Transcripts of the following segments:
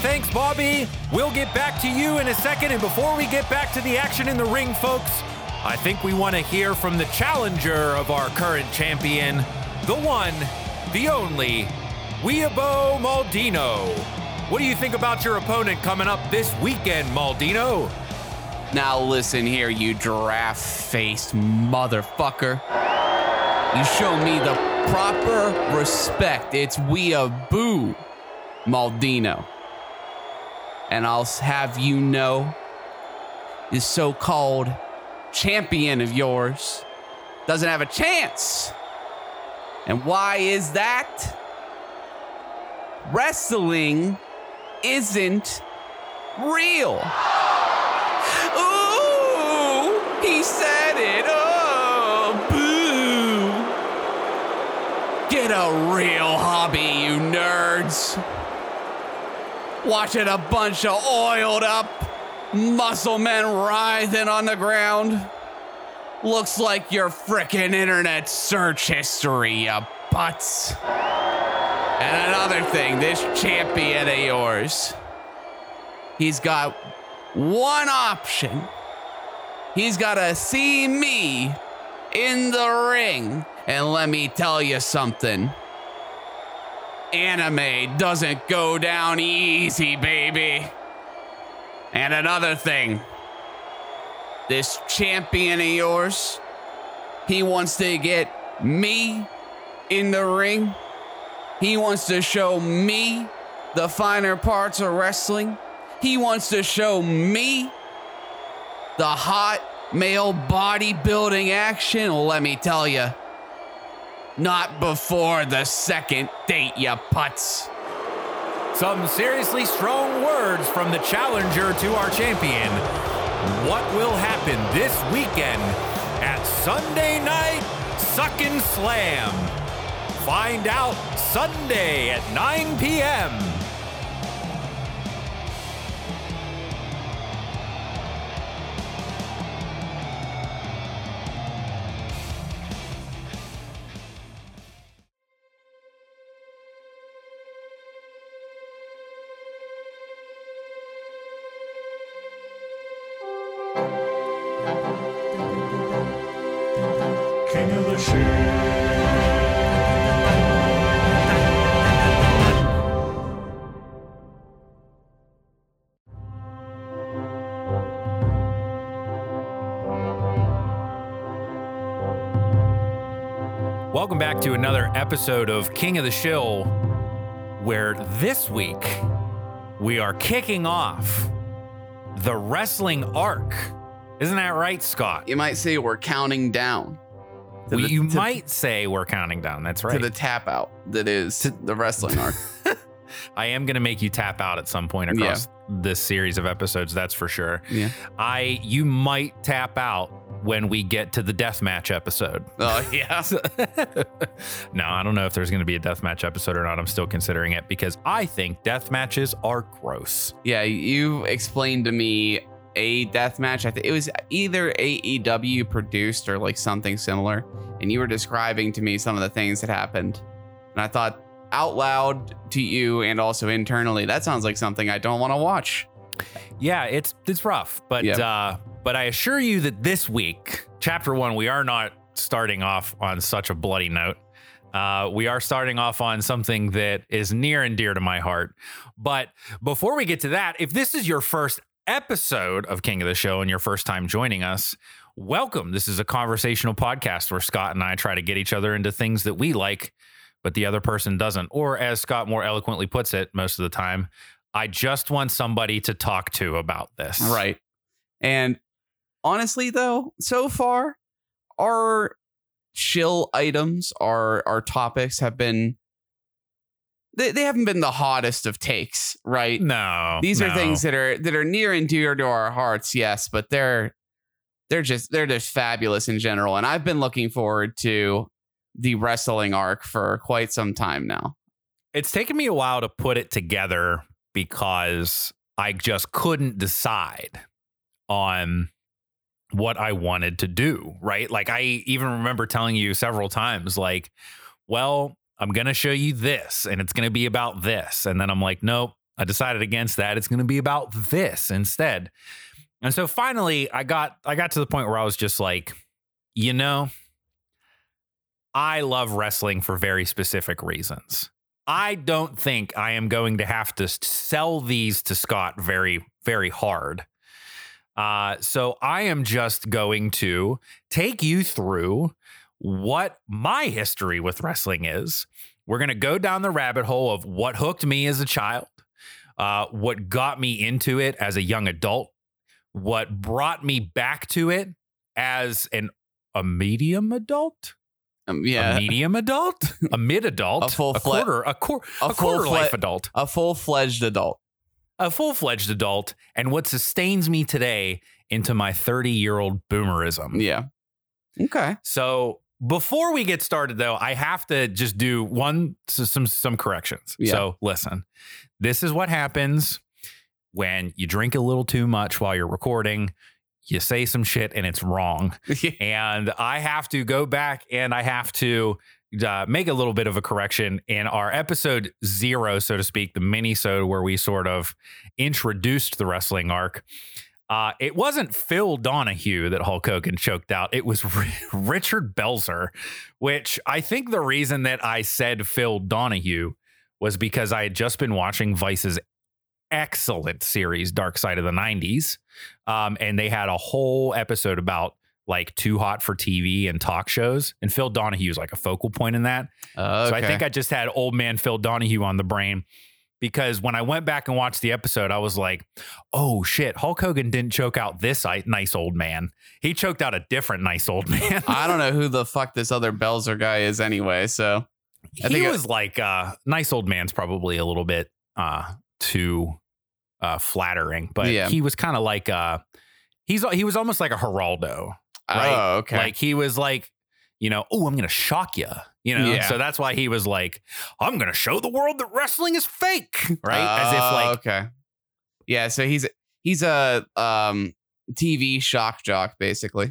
Thanks, Bobby. We'll get back to you in a second. And before we get back to the action in the ring, folks, I think we want to hear from the challenger of our current champion, the one, the only, Weabo Maldino. What do you think about your opponent coming up this weekend, Maldino? Now listen here, you giraffe-faced motherfucker. You show me the proper respect. It's Weeaboo Maldino. And I'll have you know this so-called champion of yours doesn't have a chance. And why is that? Wrestling isn't real. Ooh, he said it. Oh, boo. Get a real hobby, you nerds. Watching a bunch of oiled up muscle men writhing on the ground. Looks like your frickin' internet search history, you butts. And another thing, this champion of yours, he's got one option. He's got to see me in the ring. And let me tell you something anime doesn't go down easy, baby. And another thing this champion of yours, he wants to get me in the ring. He wants to show me the finer parts of wrestling. He wants to show me the hot male bodybuilding action. Let me tell you, not before the second date, you putz. Some seriously strong words from the challenger to our champion. What will happen this weekend at Sunday Night Suckin' Slam? Find out Sunday at 9 p.m. back to another episode of King of the Shill, where this week we are kicking off the wrestling arc. Isn't that right, Scott? You might say we're counting down. We- the- you to- might say we're counting down. That's right. to the tap out that is the wrestling arc. I am going to make you tap out at some point across this series of episodes. That's for sure. Yeah. I you might tap out when we get to the deathmatch episode. Oh yeah. no, I don't know if there's going to be a deathmatch episode or not. I'm still considering it because I think death matches are gross. Yeah, you explained to me a death match. I think it was either AEW produced or like something similar, and you were describing to me some of the things that happened, and I thought out loud to you and also internally, that sounds like something I don't want to watch. Yeah, it's it's rough, but Yep. uh, but I assure you that this week, chapter one, we are not starting off on such a bloody note. Uh, we are starting off on something that is near and dear to my heart. But before we get to that, if this is your first episode of King of the Show and your first time joining us, welcome. This is a conversational podcast where Scott and I try to get each other into things that we like, but the other person doesn't. Or as Scott more eloquently puts it most of the time, I just want somebody to talk to about this. Right. And honestly, though, so far, our chill items, our our topics have been they, they haven't been the hottest of takes, right? No. These are no. things that are that are near and dear to our hearts, yes, but they're they're just they're just fabulous in general. And I've been looking forward to the wrestling arc for quite some time now. It's taken me a while to put it together because I just couldn't decide on what I wanted to do, right? Like I even remember telling you several times like, well, I'm going to show you this and it's going to be about this. And then I'm like, nope, I decided against that. It's going to be about this instead. And so finally, I got I got to the point where I was just like, you know, I love wrestling for very specific reasons. I don't think I am going to have to sell these to Scott very, very hard. Uh, so I am just going to take you through what my history with wrestling is. We're going to go down the rabbit hole of what hooked me as a child, uh, what got me into it as a young adult, what brought me back to it as an a medium adult? Um, a yeah, medium adult, a mid adult, A full a quarter, a, quar- a a quarter full life adult, a full fledged adult. A full fledged adult, and what sustains me today into my 30 year old boomerism. Yeah. Okay. So before we get started, though, I have to just do one some some corrections. Yeah. So listen, this is what happens when you drink a little too much while you're recording. You say some shit and it's wrong. and I have to go back and I have to uh, make a little bit of a correction in our episode zero, so to speak, the mini-sode where we sort of introduced the wrestling arc. Uh, it wasn't Phil Donahue that Hulk Hogan choked out. It was R- Richard Belzer, which I think the reason that I said Phil Donahue was because I had just been watching Vice's excellent series, Dark Side of the 90s. Um, and they had a whole episode about like too hot for TV and talk shows. And Phil Donahue is like a focal point in that. okay. So I think I just had old man Phil Donahue on the brain because when I went back and watched the episode, I was like, oh shit, Hulk Hogan didn't choke out this nice old man. He choked out a different nice old man. I don't know who the fuck this other Belzer guy is anyway. So I he think it- was like, uh, nice old man's probably a little bit uh, too uh, flattering, but Yeah. he was kind of like, uh, he's he was almost like a Geraldo. Right. Oh, okay. Like he was like, you know, oh, I'm going to shock you. You know, Yeah. so that's why he was like, I'm going to show the world that wrestling is fake, right? As if Oh, like, okay. Yeah. So he's he's a um TV shock jock basically.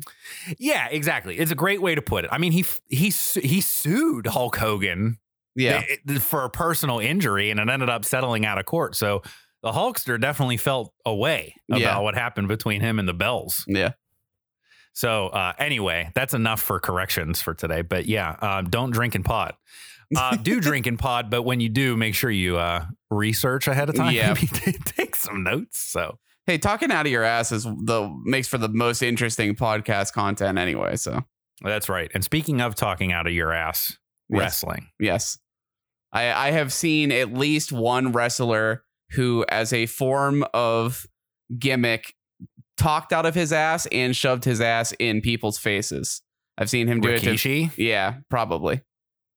yeah, exactly. It's a great way to put it. I mean, he he he sued Hulk Hogan Yeah. for a personal injury, and it ended up settling out of court. So the Hulkster definitely felt away about Yeah. what happened between him and the Bells. Yeah. So uh, anyway, that's enough for corrections for today. But yeah, um, don't drink and pot. Uh, do drink and pod, but when you do, make sure you uh, research ahead of time. Yeah. Take some notes. So Hey, talking out of your ass is the makes for the most interesting podcast content anyway. So that's right. And speaking of talking out of your ass, Yes. wrestling. yes. I I have seen at least one wrestler who, as a form of gimmick, talked out of his ass and shoved his ass in people's faces. I've seen him do it. To, yeah, probably.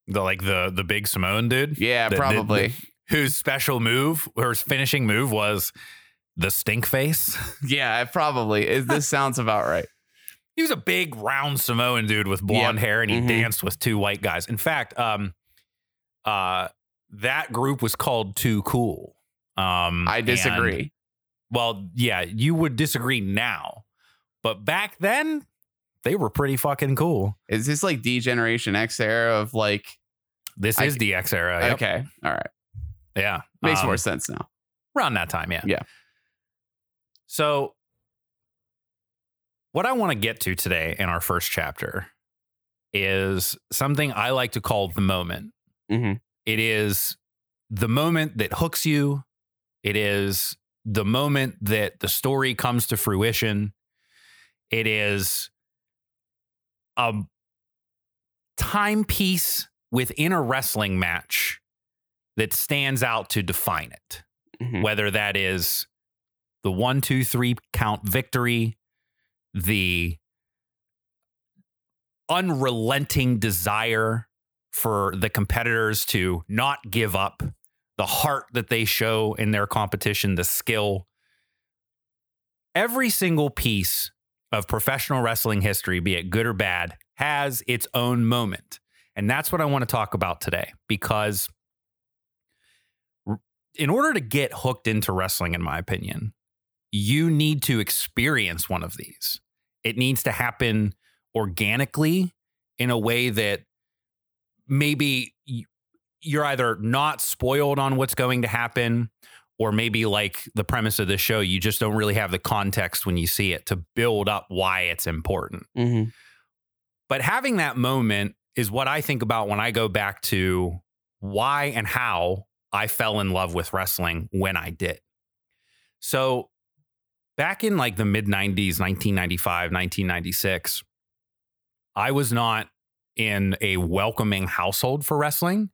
the like the the big Samoan dude, Yeah, probably. whose special move or his finishing move was the stink face. yeah, probably. It- This sounds about right. he was a big round Samoan dude with blonde Yep. hair and he Mhm. danced with two white guys. In fact, um uh that group was called Too Cool. Um I disagree. Well, yeah, you would disagree now. But back then, they were pretty fucking cool. Is this like D-Generation X era of like? This I- is the X era. Yep. Okay, all right, Yeah. makes Um, more sense now. around that time, yeah. Yeah. So what I want to get to today in our first chapter is something I like to call the moment. Mhm. It is the moment that hooks you. It is the moment that the story comes to fruition. It is a timepiece within a wrestling match that stands out to define it Mhm. whether that is the one, two, three count victory, the unrelenting desire for the competitors to not give up, the heart that they show in their competition, the skill. Every single piece of professional wrestling history, be it good or bad, has its own moment. And that's what I want to talk about today because in order to get hooked into wrestling, in my opinion, you need to experience one of these. It needs to happen organically in a way that maybe you're either not spoiled on what's going to happen or maybe like the premise of the show, you just don't really have the context when you see it to build up why it's important. Mm-hmm. But having that moment is what I think about when I go back to why and how I fell in love with wrestling when I did. So back in like the mid 90s, 1995, 1996, I was not in a welcoming household for wrestling.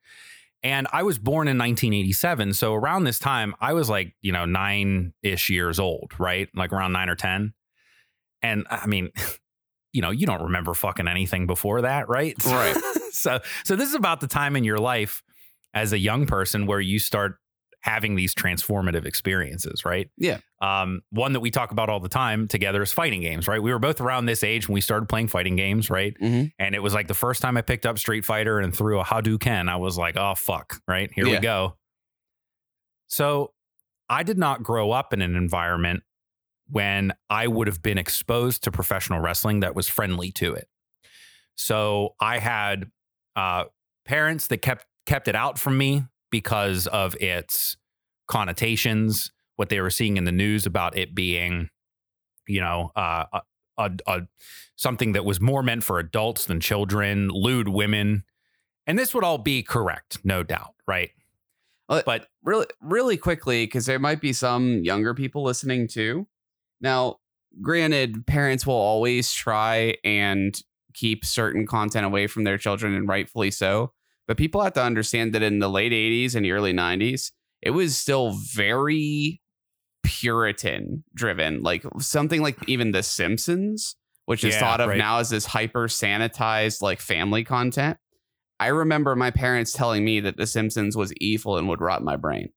And I was born in 1987. So around this time, I was like, you know, nine ish years old, right? Like around nine or 10. And I mean, you know, you don't remember fucking anything before that, right? Right. so, so this is about the time in your life as a young person where you start having these transformative experiences, right? Yeah. Um, one that we talk about all the time together is fighting games, right? We were both around this age when we started playing fighting games, right? Mm-hmm. And it was like the first time I picked up Street Fighter and threw a Hadouken, I was like, oh, fuck, right? Here Yeah. we go. So I did not grow up in an environment when I would have been exposed to professional wrestling that was friendly to it. So I had uh, parents that kept kept it out from me because of its connotations, what they were seeing in the news about it being, you know, uh, a, a, a something that was more meant for adults than children, lewd women, and this would all be correct, no doubt, right? Uh, but really really quickly because there might be some younger people listening too. Now granted parents will always try and keep certain content away from their children and rightfully so but people have to understand that in the late 80s and early 90s it was still very puritan driven like something like even the simpsons which is Yeah, thought of right. now as this hyper sanitized like family content I remember my parents telling me that The Simpsons was evil and would rot my brain.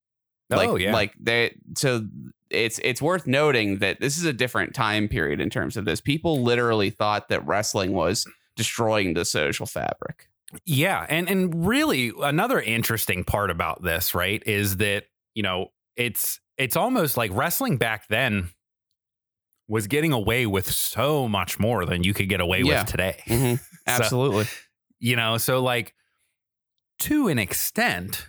Like, oh yeah, like they. So it's it's worth noting that this is a different time period in terms of this. People literally thought that wrestling was destroying the social fabric. Yeah, and and really another interesting part about this, right, is that, you know, it's it's almost like wrestling back then was getting away with so much more than you could get away Yeah. with today. Mm-hmm. Absolutely. You know, so like to an extent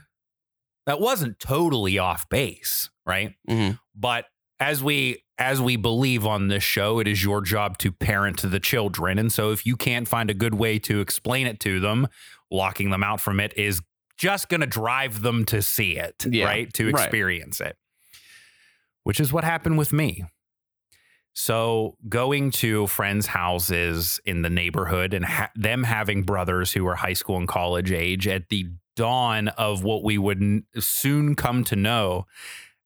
that wasn't totally off base, right? Mhm. But as we as we believe on this show, it is your job to parent the children. And so if you can't find a good way to explain it to them, locking them out from it is just going to drive them to see it, Yeah, right? To right. experience it. Which is what happened with me. So going to friends' houses in the neighborhood and ha- them having brothers who were high school and college age at the dawn of what we would soon come to know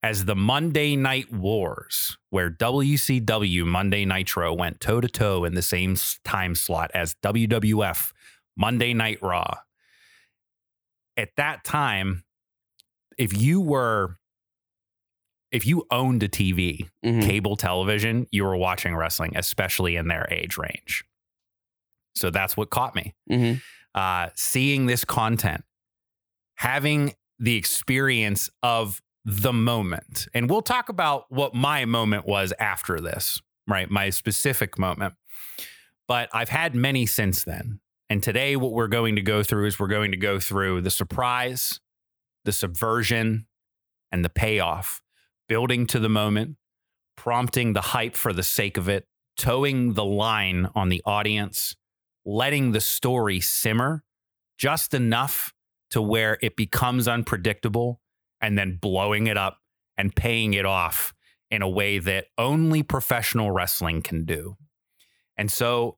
as the Monday Night Wars, where WCW Monday Nitro went toe to toe in the same time slot as WWF Monday Night Raw. At that time, if you were if you owned a TV, Mhm. cable television, you were watching wrestling, especially in their age range. So that's what caught me. Mhm. Uh, seeing this content, having the experience of the moment. And we'll talk about what my moment was after this, right? My specific moment. But I've had many since then. And today, what we're going to go through is we're going to go through the surprise, the subversion, and the payoff, building to the moment, prompting the hype for the sake of it, towing the line on the audience, letting the story simmer just enough to where it becomes unpredictable, and then blowing it up and paying it off in a way that only professional wrestling can do. And so,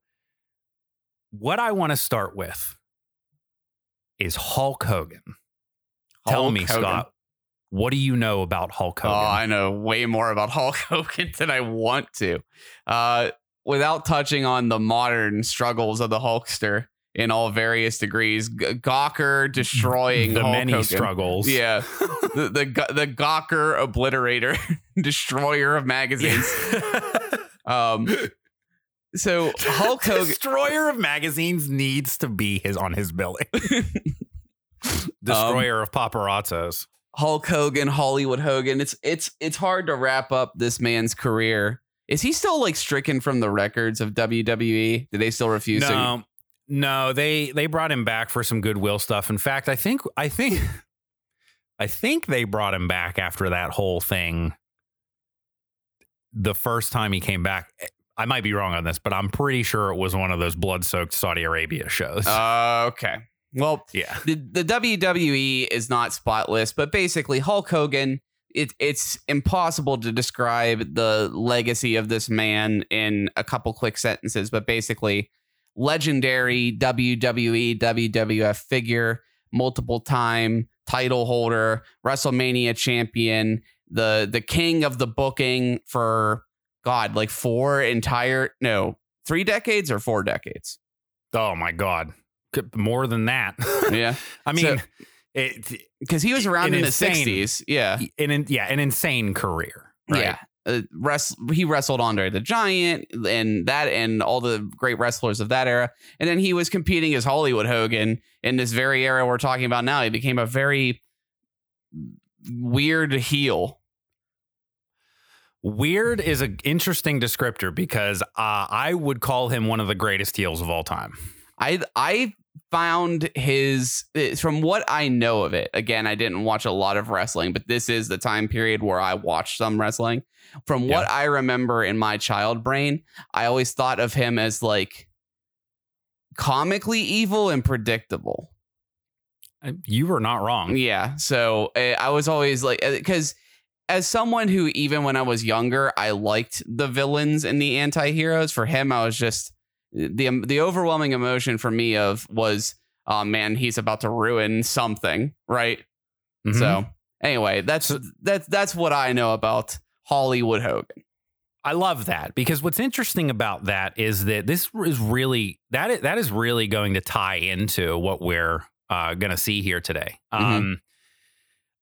what I want to start with is Hulk Hogan. Tell me, Hogan. Scott, what do you know about Hulk Oh, Hogan? I know way more about Hulk Hogan than I want to. Uh, without touching on the modern struggles of the Hulkster in all various degrees, G- Gawker destroying the Hulk many Hogan. struggles. Yeah, the the, the Gawker obliterator, destroyer of magazines. Um, so Hulk Hogan. Destroyer of magazines needs to be his on his billing. Destroyer of paparazzos. Hulk Hogan, Hollywood Hogan. It's it's it's hard to wrap up this man's career. Is he still like stricken from the records of WWE? Did they still refuse to? No, no, they they brought him back for some goodwill stuff. In fact, I think I think I think they brought him back after that whole thing. The first time he came back, I might be wrong on this, but I'm pretty sure it was one of those blood-soaked Saudi Arabia shows. Uh, okay. Well, yeah. the, the WWE is not spotless, but basically Hulk Hogan, it, it's impossible to describe the legacy of this man in a couple quick sentences, but basically legendary WWE, WWF figure, multiple time title holder, WrestleMania champion, the the king of the booking for God, like four entire no, three decades or four decades. Oh my god. More than that. Yeah. I mean, So- it, Because he was around in insane- the 60s. Yeah. an in- yeah, an insane career. Right? Yeah. Uh, rest, he wrestled Andre the Giant and that and all the great wrestlers of that era. And then he was competing as Hollywood Hogan in this very era we're talking about now. He became a very weird heel. Weird is an interesting descriptor because uh, I would call him one of the greatest heels of all time. I I found his eh, from what I know of it. Again, I didn't watch a lot of wrestling, but this is the time period where I watched some wrestling. From what I remember in my child brain, I always thought of him as like comically evil and predictable. Uh, You were not wrong. Yeah. So uh, I was always like, because as someone who, even when I was younger, I liked the villains and the anti heroes. For him, I was just the the overwhelming emotion for me of was, oh man, he's about to ruin something, right? Mhm. So anyway, that's So- that's that's what I know about Hollywood Hogan. I love that because what's interesting about that is that this is really that is, that is really going to tie into what we're uh, going to see here today. Mhm. Um,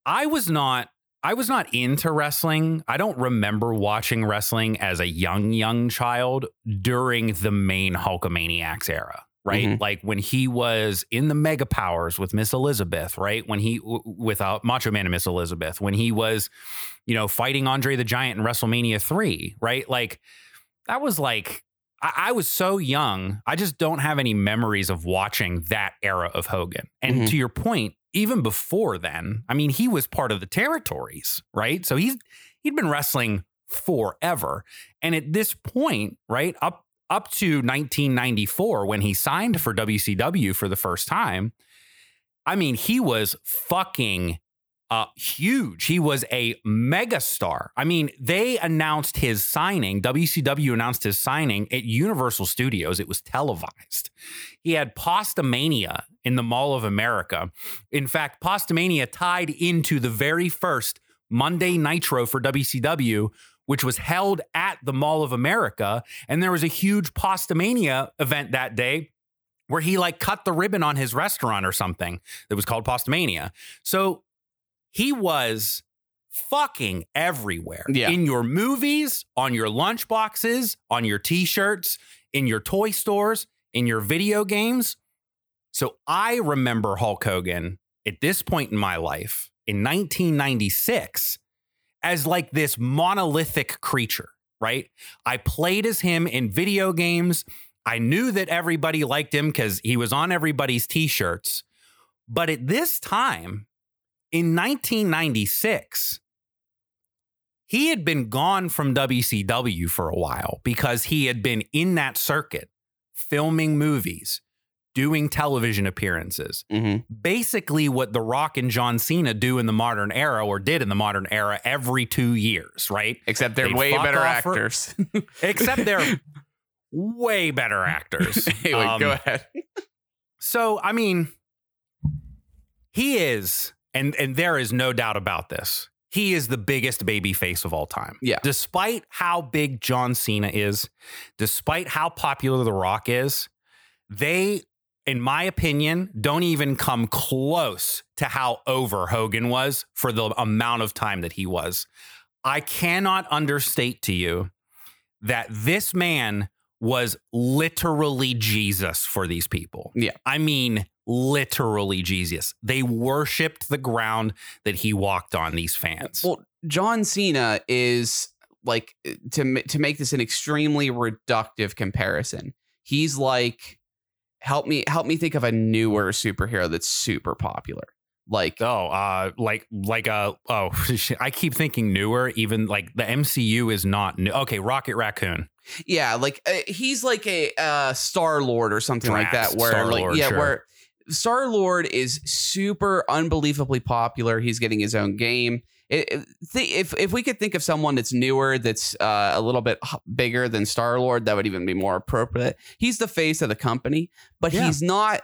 I was not I was not into wrestling. I don't remember watching wrestling as a young young child during the main Hulkamaniacs era. Right, Mhm. like when he was in the Mega Powers with Miss Elizabeth, right? When he w- with uh, Macho Man and Miss Elizabeth, when he was you know, fighting Andre the Giant in WrestleMania 3, right? Like that was like I, I was so young. I just don't have any memories of watching that era of Hogan. And Mhm. to your point, even before then, I mean, he was part of the territories, right? So he's he'd been wrestling forever. And at this point, right, up up to 1994 when he signed for WCW for the first time, I mean, he was fucking uh, huge. He was a megastar. I mean, they announced his signing. WCW announced his signing at Universal Studios. It was televised. He had Pastamania in the Mall of America. In fact, Pastamania tied into the very first Monday Nitro for WCW, which was held at the Mall of America. And there was a huge Pastamania event that day where he like cut the ribbon on his restaurant or something that was called Pastamania. So he was fucking everywhere Yeah. in your movies, on your lunch boxes, on your t shirts, in your toy stores, in your video games. So I remember Hulk Hogan at this point in my life in 1996 as like this monolithic creature, right? I played as him in video games. I knew that everybody liked him because he was on everybody's t shirts. But at this time, in 1996, he had been gone from WCW for a while because he had been in that circuit, filming movies, doing television appearances. Mm-hmm. Basically, what The Rock and John Cena do in the modern era or did in the modern era every two years, right? Except they're They'd way better off for- actors. Except they're way better actors. anyway, Um, go ahead. So, I mean, he is, and and there is no doubt about this. He is the biggest baby face of all time. Yeah. Despite how big John Cena is, despite how popular The Rock is, they, in my opinion, don't even come close to how over Hogan was for the amount of time that he was. I cannot understate to you that this man was literally Jesus for these people. Yeah. I mean, literally Jesus. They worshiped the ground that he walked on, these fans. Well, John Cena is like to to make this an extremely reductive comparison. He's like help me help me think of a newer superhero that's super popular. Like Oh, uh, like like uh oh, I keep thinking newer. Even like the MCU is not new. Okay, Rocket Raccoon. yeah, like uh, he's like a uh, Star Lord or something like that. Where like Star-Lord, yeah, sure. where Star Lord is super unbelievably popular. He's getting his own game. It, it- th- if if we could think of someone that's newer, that's uh, a little bit bigger than Star Lord, that would even be more appropriate. He's the face of the company, but Yeah. he's not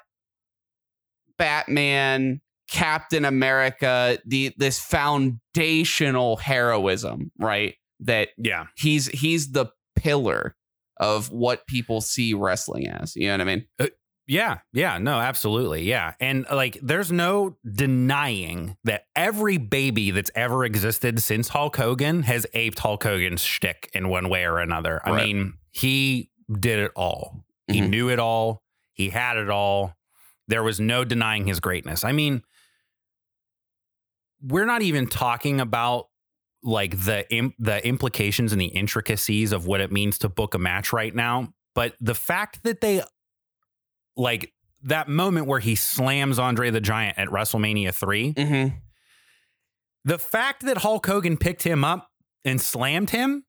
Batman, Captain America, the this foundational heroism, right? That Yeah, he's he's the pillar of what people see wrestling as. You know what I mean? Yeah, yeah. No, absolutely, yeah. And like, there's no denying that every baby that's ever existed since Hulk Hogan has aped Hulk Hogan's shtick in one way or another. I Right. mean, he did it all. He Mhm. knew it all. He had it all. There was no denying his greatness. I mean, we're not even talking about like the imp- the implications and the intricacies of what it means to book a match right now, but the fact that they like that moment where he slams Andre the Giant at WrestleMania 3, Mm-hmm. the fact that Hulk Hogan picked him up and slammed him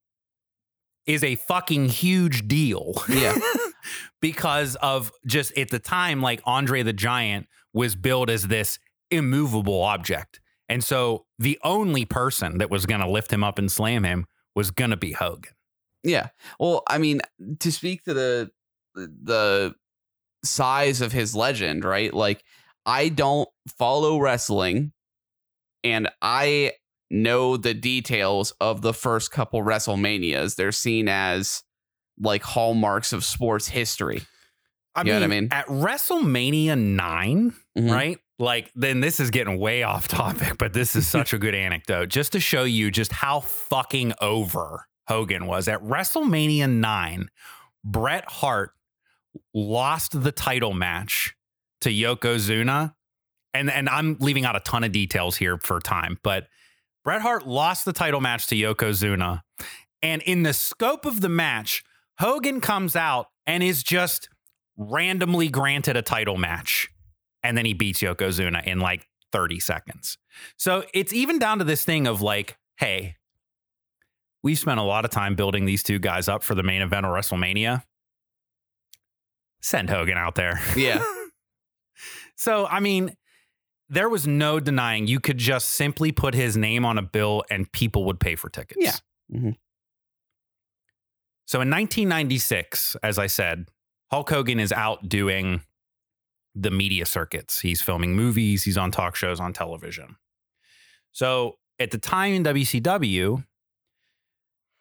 is a fucking huge deal. Yeah. because of just at the time, like Andre the Giant was billed as this immovable object. And so the only person that was going to lift him up and slam him was going to be Hogan. Yeah. Well, I mean, to speak to the the size of his legend, right? Like I don't follow wrestling and I know the details of the first couple WrestleManias. They're seen as like hallmarks of sports history. I You know what I mean? At WrestleMania 9, Mhm. right? Like, then this is getting way off topic, but this is such a good anecdote just to show you just how fucking over Hogan was. At WrestleMania 9, Bret Hart lost the title match to Yokozuna. And, and I'm leaving out a ton of details here for time, but Bret Hart lost the title match to Yokozuna. And in the scope of the match, Hogan comes out and is just randomly granted a title match. And then he beats Yokozuna in like 30 seconds. So it's even down to this thing of like, hey, we spent a lot of time building these two guys up for the main event of WrestleMania. Send Hogan out there. Yeah. So, I mean, there was no denying you could just simply put his name on a bill and people would pay for tickets. Yeah. Mhm. So in 1996, as I said, Hulk Hogan is out doing the media circuits. He's filming movies, he's on talk shows on television. So at the time in WCW,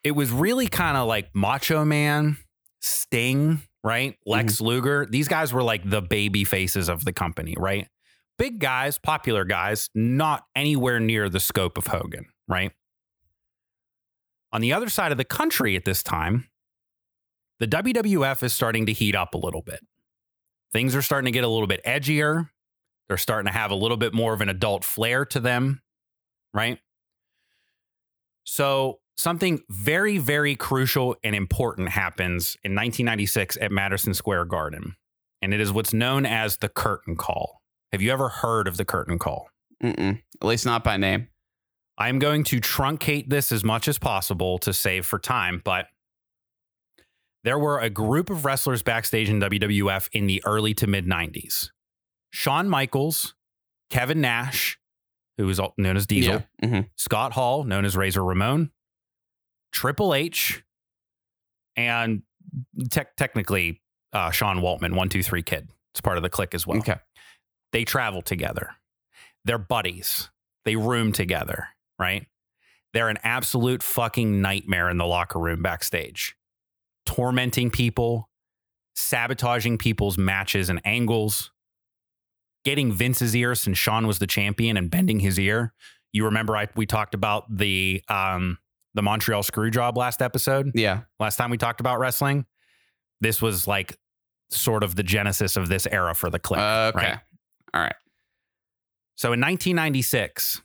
it was really kind of like Macho Man, Sting, right? Mm-hmm. Lex Luger. These guys were like the baby faces of the company, right? Big guys, popular guys, not anywhere near the scope of Hogan, right? On the other side of the country at this time, the WWF is starting to heat up a little bit. Things are starting to get a little bit edgier. They're starting to have a little bit more of an adult flair to them, right? So, something very, very crucial and important happens in 1996 at Madison Square Garden, and it is what's known as the curtain call. Have you ever heard of the curtain call? Mm-mm. At least not by name. I'm going to truncate this as much as possible to save for time, but there were a group of wrestlers backstage in WWF in the early to mid 90s. Shawn Michaels, Kevin Nash, who was known as Diesel, Yeah. Mhm. Scott Hall, known as Razor Ramon, Triple H, and tech technically uh, Sean Waltman, one, two, three kid. It's part of the clique as well Okay. they travel together. They're buddies. They room together, right? They're an absolute fucking nightmare in the locker room backstage, tormenting people, sabotaging people's matches and angles, getting Vince's ear since Shawn was the champion and bending his ear. You remember I we talked about the um the Montreal screw job last episode? Yeah. last time we talked about wrestling. This was like sort of the genesis of this era for the clique. okay. Right? All right. So in 1996,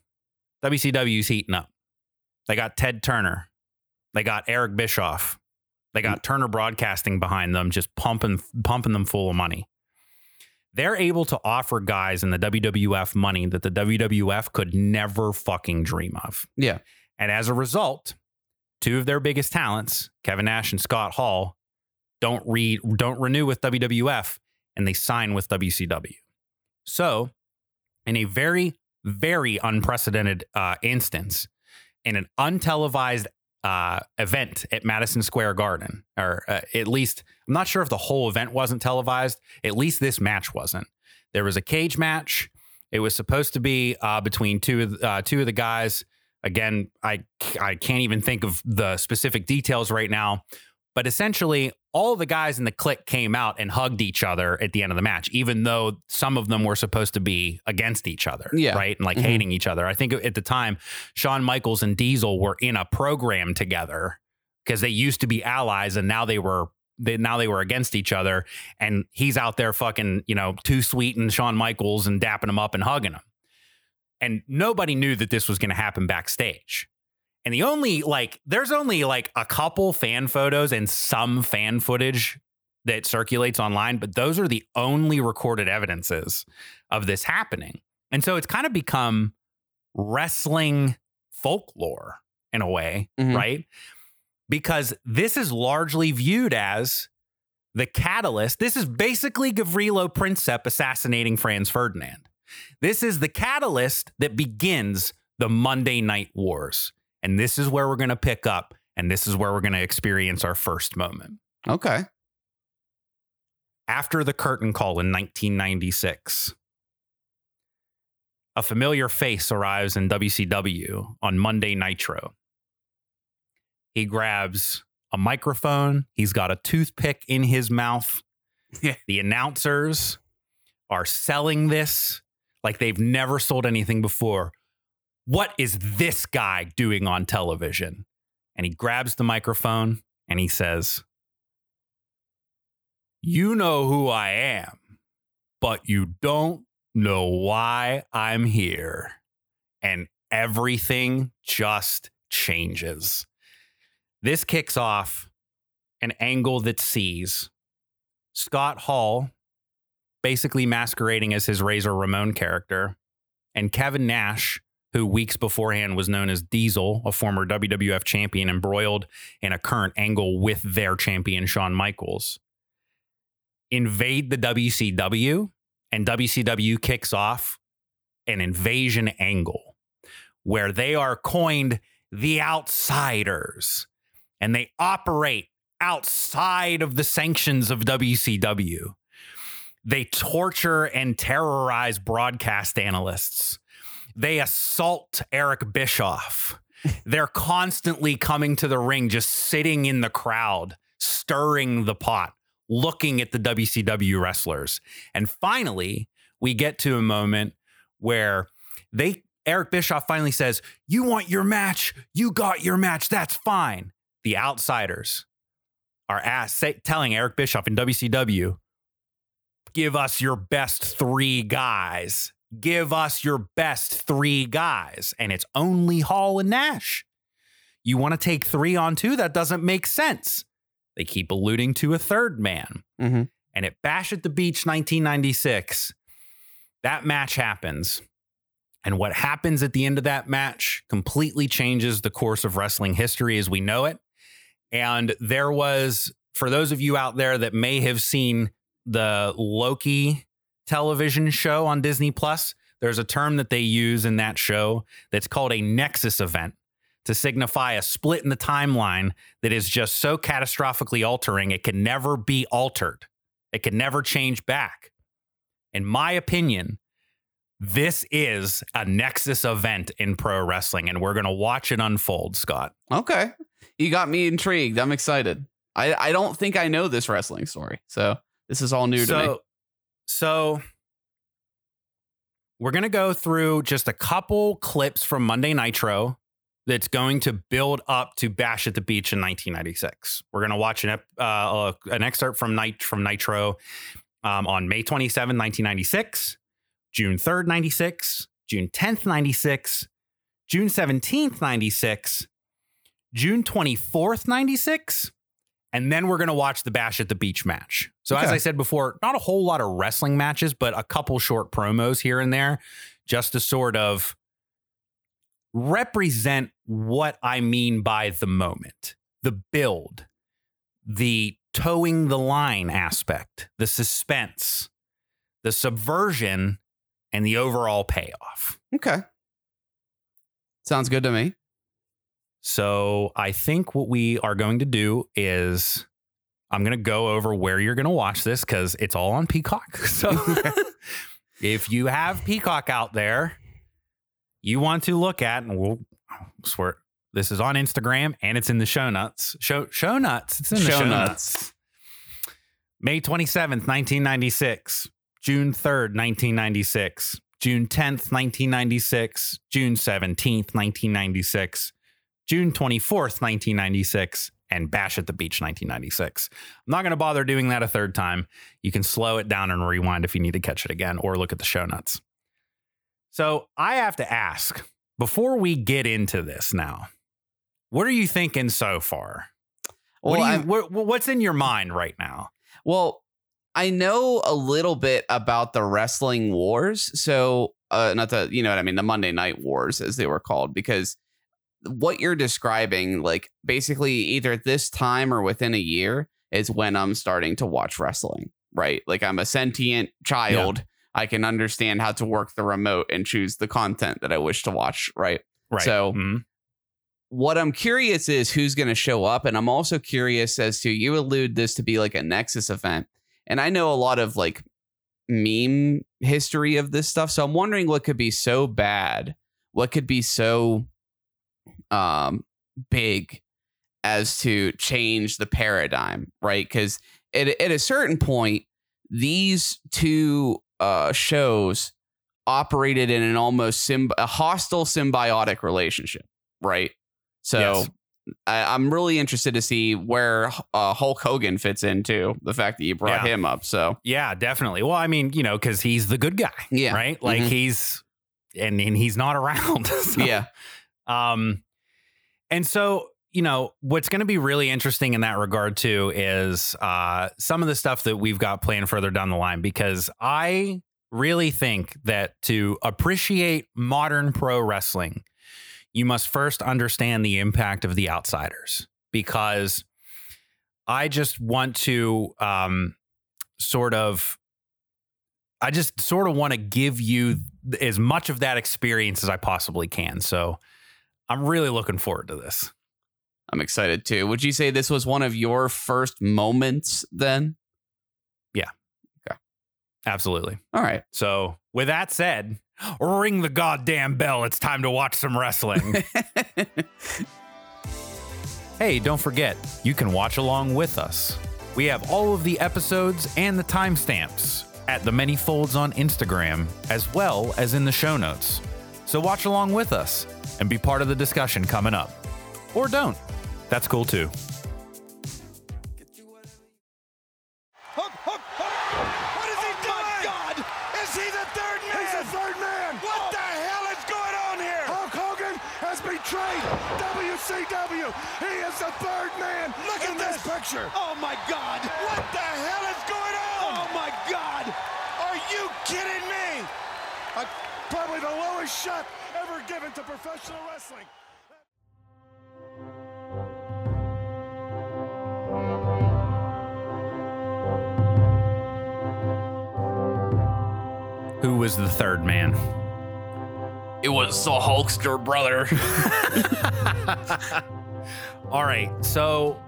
WCW's heating up. They got Ted Turner. They got Eric Bischoff. They got mm. Turner Broadcasting behind them, just pumping pumping them full of money. they're able to offer guys in the WWF money that the WWF could never fucking dream of. Yeah. And as a result, two of their biggest talents, Kevin Nash and Scott Hall, don't read don't renew with WWF and they sign with WCW. So, in a very very unprecedented uh, instance, in an untelevised uh, event at Madison Square Garden, or uh, at least I'm not sure if the whole event wasn't televised. At least this match wasn't. There was a cage match. It was supposed to be uh, between two of uh, two of the guys. Again, I I can't even think of the specific details right now, but essentially all the guys in the clique came out and hugged each other at the end of the match, even though some of them were supposed to be against each other, Yeah. right, and like Mhm. hating each other. I think at the time, Shawn Michaels and Diesel were in a program together because they used to be allies, and now they were they now they were against each other. And he's out there fucking you know too sweet and Shawn Michaels and dapping him up and hugging him, and nobody knew that this was going to happen backstage. And the only like, there's only like a couple fan photos and some fan footage that circulates online, but those are the only recorded evidences of this happening. And so it's kind of become wrestling folklore in a way, Mhm. right? Because this is largely viewed as the catalyst. This is basically Gavrilo Princip assassinating Franz Ferdinand. This is the catalyst that begins the Monday Night Wars. And this is where we're going to pick up, and this is where we're going to experience our first moment. Okay. After the curtain call in 1996, a familiar face arrives in WCW on Monday Nitro. He grabs a microphone, he's got a toothpick in his mouth. The announcers are selling this like they've never sold anything before. What is this guy doing on television? And he grabs the microphone and he says, You know who I am, but you don't know why I'm here. And everything just changes. This kicks off an angle that sees Scott Hall basically masquerading as his Razor Ramon character, and Kevin Nash, who weeks beforehand was known as Diesel, a former WWF champion, embroiled in a current angle with their champion, Shawn Michaels, invade the WCW, and WCW kicks off an invasion angle where they are coined the outsiders and they operate outside of the sanctions of WCW. They torture and terrorize broadcast analysts. They assault Eric Bischoff. They're constantly coming to the ring, just sitting in the crowd, stirring the pot, looking at the WCW wrestlers. And finally, we get to a moment where they Eric Bischoff finally says, "You want your match? You got your match. That's fine." The outsiders are asked, say, telling Eric Bischoff in WCW, "Give us your best three guys. Give us your best three guys." And it's only Hall and Nash. You want to take three on two? That doesn't make sense. They keep alluding to a third man. Mhm. And at Bash at the Beach 1996, that match happens. And what happens at the end of that match completely changes the course of wrestling history as we know it. And there was, for those of you out there that may have seen the Loki television show on Disney Plus, there's a term that they use in that show that's called a nexus event to signify a split in the timeline that is just so catastrophically altering, it can never be altered. It can never change back. In my opinion, this is a nexus event in pro wrestling, and we're going to watch it unfold, Scott. Okay. You got me intrigued. I'm excited. I, I don't think I know this wrestling story. So this is all new to me. so, so we're going to go through just a couple clips from Monday Nitro that's going to build up to Bash at the Beach in 1996. We're going to watch an ep- uh, an excerpt from Night from Nitro um, on May 27, 1996, June 3rd, 96, June 10th, 96, June 17th, 96, June 24th, 96, and then we're going to watch the Bash at the Beach match. So, as I said before, not a whole lot of wrestling matches, but a couple short promos here and there just to sort of represent what I mean by the moment, the build, the towing the line aspect, the suspense, the subversion, and the overall payoff. Okay. Sounds good to me. So I think what we are going to do is I'm going to go over where you're going to watch this because it's all on Peacock. So if you have Peacock out there, you want to look at, and we'll swear this is on Instagram and it's in the show notes. Show show nuts. It's in the Show show, nuts. nuts. May 27th, 1996. June 3rd, 1996. June 10th, 1996. June 17th, 1996. June 24th, 1996, and Bash at the Beach 1996. I'm not going to bother doing that a third time. You can slow it down and rewind if you need to catch it again or look at the show notes. So I have to ask before we get into this now, what are you thinking so far? Well, what you, what, what's in your mind right now? Well, I know a little bit about the wrestling wars. So, uh, not the, you know what I mean, the Monday Night Wars, as they were called, because what you're describing, like basically either at this time or within a year, is when I'm starting to watch wrestling, right? Like I'm a sentient child. I can understand how to work the remote and choose the content that I wish to watch, right? Right. So- Mhm. what I'm curious is who's going to show up. And I'm also curious as to you allude this to be like a Nexus event. And I know a lot of like meme history of this stuff. So I'm wondering what could be so bad, what could be so um big as to change the paradigm, right? Because at, at a certain point, these two uh shows operated in an almost symb- a hostile symbiotic relationship, right? So Yes. I, I'm really interested to see where uh, Hulk Hogan fits into the fact that you brought Yeah. him up. So Yeah, definitely. Well, I mean, you know, because he's the good guy. Yeah. Right. Like Mhm. he's, and, and he's not around. So, yeah, Um, and so, you know, what's going to be really interesting in that regard too is uh, some of the stuff that we've got planned further down the line because I really think that to appreciate modern pro wrestling, you must first understand the impact of the outsiders because I just want to um, sort of. I just sort of want to give you as much of that experience as I possibly can. So I'm really looking forward to this. I'm excited too. Would you say this was one of your first moments then? Yeah. Okay. Absolutely. All right. So, with that said, ring the goddamn bell. It's time to watch some wrestling. hey, don't forget, you can watch along with us. We have all of the episodes and the timestamps at the many folds on Instagram, as well as in the show notes. So, watch along with us and be part of the discussion coming up. Or don't. That's cool too. Hook, hook, hook. What is he oh, doing? My God! Is he the third man? He's the third man. What oh. the hell is going on here? Hulk Hogan has betrayed WCW. He is the third man. Look at this picture. Oh my God! What the hell is going on? Oh my God! Are you kidding me? Uh, probably shot ever given to professional wrestling. Who was the third man? it was the Hulkster brother. All right. So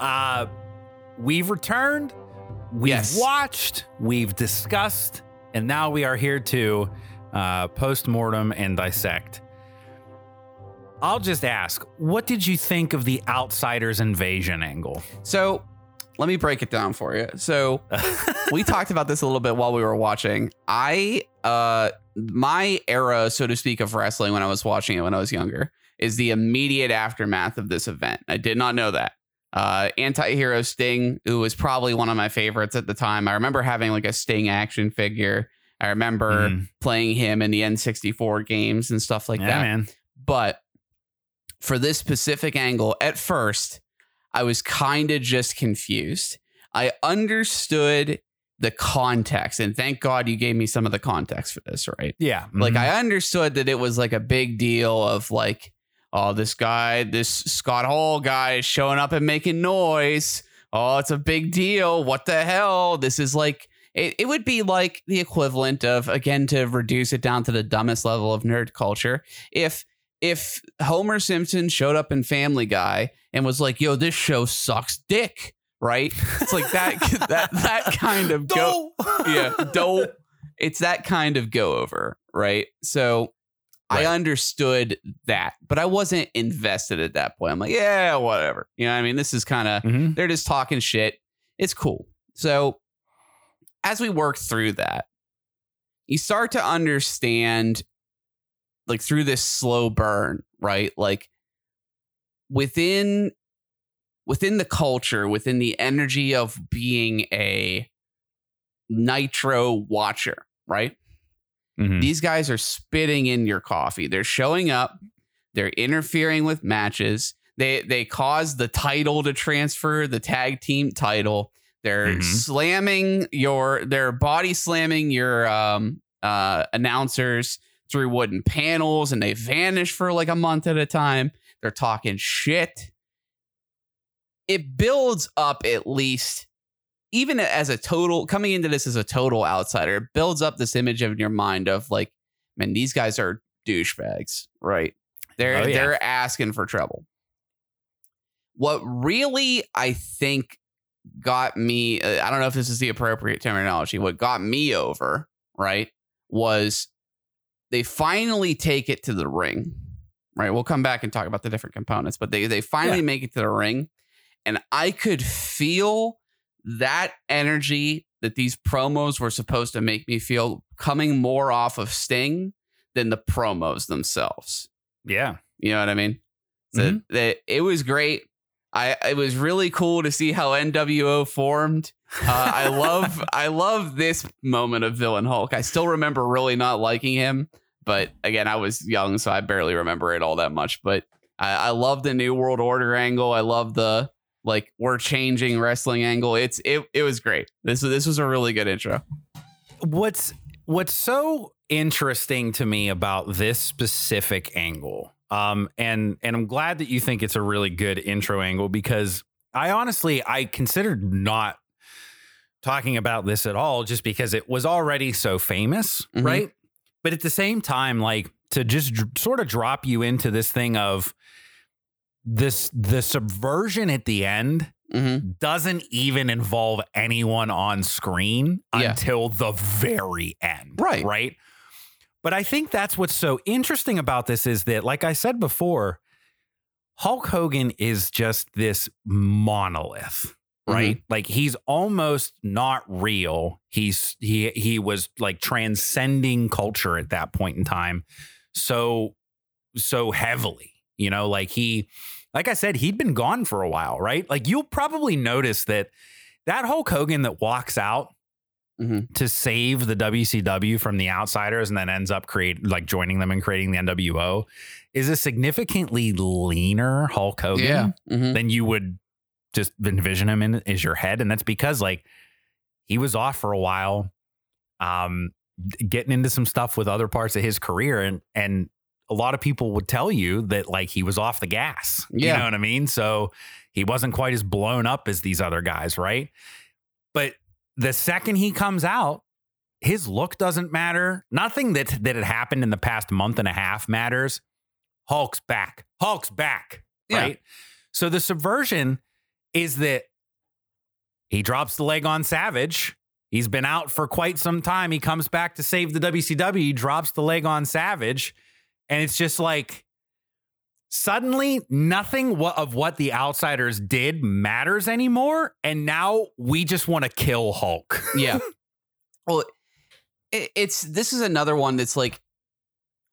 uh we've returned, we've Yes. watched, we've discussed, and now we are here to uh post-mortem and dissect. I'll just ask, what did you think of the outsiders invasion angle? so let me break it down for you. So we talked about this a little bit while we were watching. I uh my era, so to speak, of wrestling when I was watching it when I was younger is the immediate aftermath of this event. I did not know that. Uh anti-hero Sting, who was probably one of my favorites at the time. I remember having like a Sting action figure. I remember Mhm. playing him in the N64 games and stuff like yeah, that. man. But for this specific angle, at first, I was kind of just confused. I understood the context, and thank God you gave me some of the context for this, right? Yeah. Like mhm. I understood that it was like a big deal of like, oh, this guy, this Scott Hall guy is showing up and making noise. Oh, it's a big deal. What the hell? This is like it, it would be like the equivalent of again to reduce it down to the dumbest level of nerd culture. If if Homer Simpson showed up in Family Guy and was like, yo, this show sucks dick, right? It's like that that that kind of go yeah, dope. It's that kind of go over, right? So I understood that, but I wasn't invested at that point. I'm like, yeah, whatever. You know what I mean? This is kind of, Mhm. they're just talking shit. It's cool. So as we work through that, you start to understand, like through this slow burn, right? Like within within the culture, within the energy of being a nitro watcher, right? Mhm. These guys are spitting in your coffee. They're showing up. They're interfering with matches. They they cause the title to transfer, the tag team title. They're Mhm. slamming your they're body slamming your um uh announcers through wooden panels and they vanish for like a month at a time. They're talking shit. It builds up at least even as a total coming into this as a total outsider, it builds up this image of in your mind of like, man, these guys are douchebags, right? They're Oh, yeah. they're asking for trouble. What really I think got me, uh, I don't know if this is the appropriate terminology. What got me over, right, was they finally take it to the ring. Right, we'll come back and talk about the different components, but they they finally Yeah. make it to the ring, and I could feel that energy that these promos were supposed to make me feel coming more off of Sting than the promos themselves. Yeah. You know what I mean? So Mhm. that it was great. I it was really cool to see how NWO formed. Uh, I love I love this moment of Villain Hulk. I still remember really not liking him, but again, I was young, so I barely remember it all that much. But I, I love the New World Order angle. I love the like we're changing wrestling angle. It's it it was great. This this was a really good intro. what's what's so interesting to me about this specific angle um and and i'm glad that you think it's a really good intro angle because i honestly i considered not talking about this at all just because it was already so famous Mhm. right but at the same time like to just dr- sort of drop you into this thing of this the subversion at the end Mm-hmm. doesn't even involve anyone on screen Yeah. until the very end. Right. Right. But I think that's what's so interesting about this is that, like I said before, Hulk Hogan is just this monolith. Mm-hmm. Right. Like he's almost not real. He's he he was like transcending culture at that point in time so so heavily. You know, like he like I said, he'd been gone for a while, right? Like you'll probably notice that that Hulk Hogan that walks out Mhm. to save the WCW from the outsiders and then ends up create like joining them and creating the NWO is a significantly leaner Hulk Hogan Yeah. Mhm. than you would just envision him in is your head. And that's because like he was off for a while, um, getting into some stuff with other parts of his career and and a lot of people would tell you that like he was off the gas. Yeah. You know what I mean? So he wasn't quite as blown up as these other guys, right? But the second he comes out, his look doesn't matter. Nothing that that had happened in the past month and a half matters. Hulk's back. Hulk's back. Yeah. Right. So the subversion is that he drops the leg on Savage. He's been out for quite some time. He comes back to save the WCW. He drops the leg on Savage. And it's just like suddenly nothing of what the outsiders did matters anymore. And now we just want to kill Hulk. yeah. Well, it, it's this is another one that's like,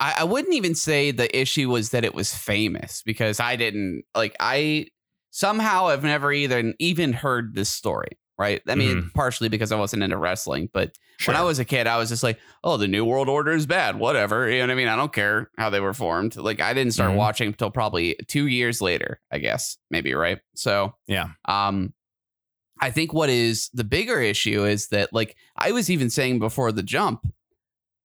I, I wouldn't even say the issue was that it was famous because I didn't like I somehow have never even even heard this story, right? I mean, partially because I wasn't into wrestling, but when I was a kid, I was just like, oh, the New World Order is bad, whatever. You know what I mean? I don't care how they were formed. Like, I didn't start Mhm. watching until probably two years later, I guess, maybe, right? So, yeah. um, I think what is the bigger issue is that, like, I was even saying before the jump,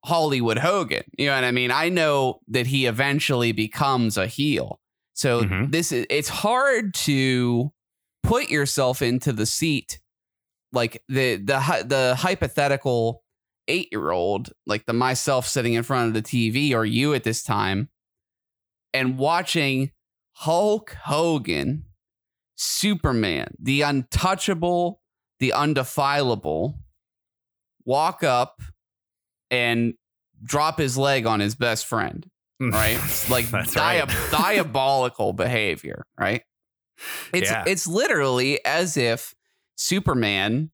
Hollywood Hogan. You know what I mean? I know that he eventually becomes a heel. So Mhm. this is it's hard to put yourself into the seat, like the the the hypothetical eight year old, like the myself sitting in front of the TV or you at this time, and watching Hulk Hogan, Superman, the untouchable, the undefilable, walk up and drop his leg on his best friend, right? It's like dia- right. diabolical behavior, right? It's Yeah. it's literally as if Superman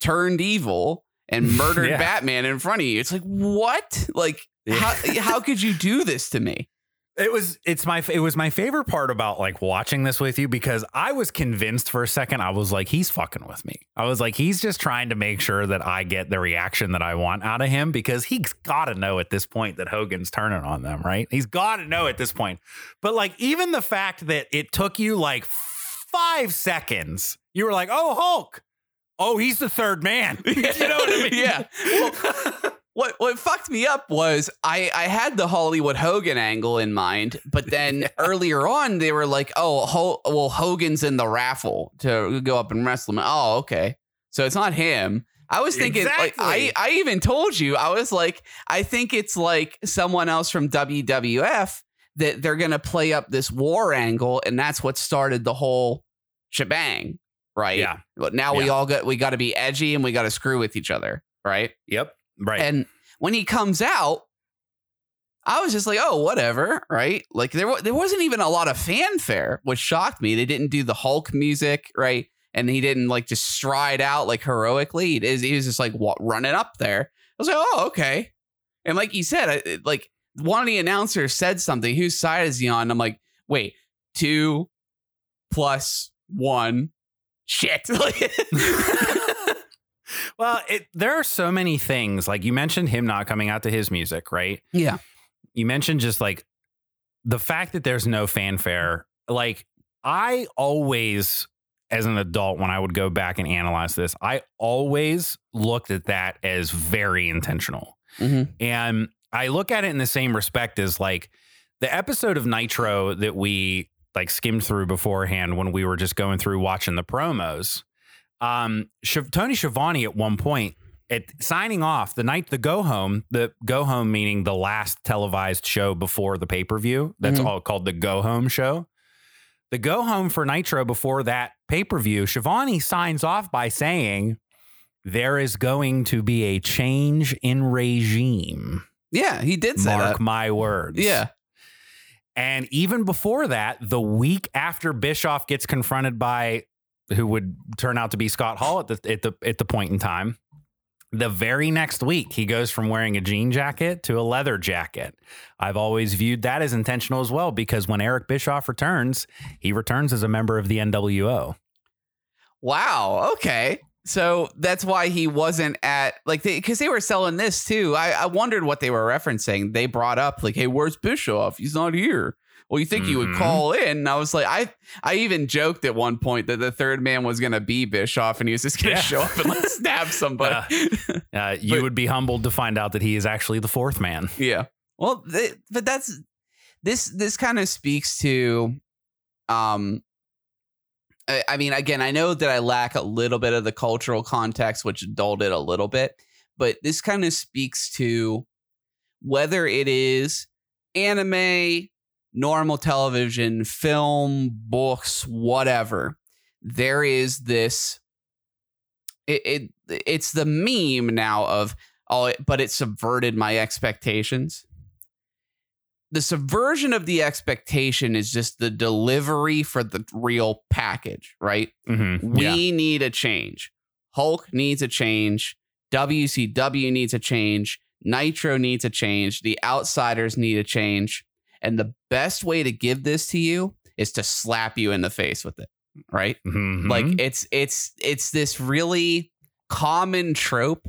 turned evil and murdered Yeah. Batman in front of you. It's like what? Like how how could you do this to me? It was it's my it was my favorite part about like watching this with you because I was convinced for a second I was like he's fucking with me. I was like he's just trying to make sure that I get the reaction that I want out of him because he's got to know at this point that Hogan's turning on them, right? He's got to know at this point. But like even the fact that it took you like 5 seconds. You were like, "Oh, Hulk. Oh, he's the third man." you know what I mean? Yeah. Well, what what fucked me up was I I had the Hollywood Hogan angle in mind, but then earlier on they were like, oh, Ho- well Hogan's in the raffle to go up and wrestle him. Oh, okay, so it's not him. I was thinking, like, I I even told you I was like, I think it's like someone else from WWF that they're gonna play up this war angle, and that's what started the whole shebang, right? Yeah. But now we all got we got to be edgy and we got to screw with each other, right? Yep. Right. And when he comes out, I was just like, oh, whatever, right? Like there, there wasn't even a lot of fanfare, which shocked me. They didn't do the Hulk music, right? And he didn't like just stride out like heroically. He, is- he was just like running up there. I was like, oh, okay. And like you said, I, like one of the announcers said something. Whose side is he on? I'm like, wait, two plus one. Shit. well, it, there are so many things. Like you mentioned him not coming out to his music, right? yeah. You mentioned just like the fact that there's no fanfare. Like I always, as an adult, when I would go back and analyze this, I always looked at that as very intentional. Mhm. And I look at it in the same respect as like the episode of Nitro that we like skimmed through beforehand when we were just going through watching the promos. Um, Tony Schiavone at one point at signing off the night the go home, the go home meaning the last televised show before the pay per view. That's Mhm. all called the go home show. The go home for Nitro before that pay per view, Schiavone signs off by saying, There is going to be a change in regime. Yeah, he did say Mark that. my words. Yeah. And even before that, the week after Bischoff gets confronted by who would turn out to be Scott Hall at the at the at the point in time, the very next week he goes from wearing a jean jacket to a leather jacket. I've always viewed that as intentional as well because when Eric Bischoff returns, he returns as a member of the NWO. Wow. Okay. So that's why he wasn't at like because they, were selling this too. I, I wondered what they were referencing. They brought up like, "Hey, where's Bischoff? He's not here." Well, you think he would call in? And I was like, I I even joked at one point that the third man was gonna be Bischoff, and he was just gonna Yeah. show up and like stab somebody. Uh, you But- would be humbled to find out that he is actually the fourth man. Yeah. Well, th- but that's this this kind of speaks to um I, mean again, I know that I lack a little bit of the cultural context which dulled it a little bit, but this kind of speaks to whether it is anime, normal television, film, books, whatever. There is this it, it it's the meme now of oh, but it subverted my expectations. The subversion of the expectation is just the delivery for the real package, right? Mhm. We Yeah. need a change. Hulk needs a change. WCW needs a change. Nitro needs a change. The outsiders need a change. And the best way to give this to you is to slap you in the face with it. right? Mhm. Like it's it's it's this really common trope,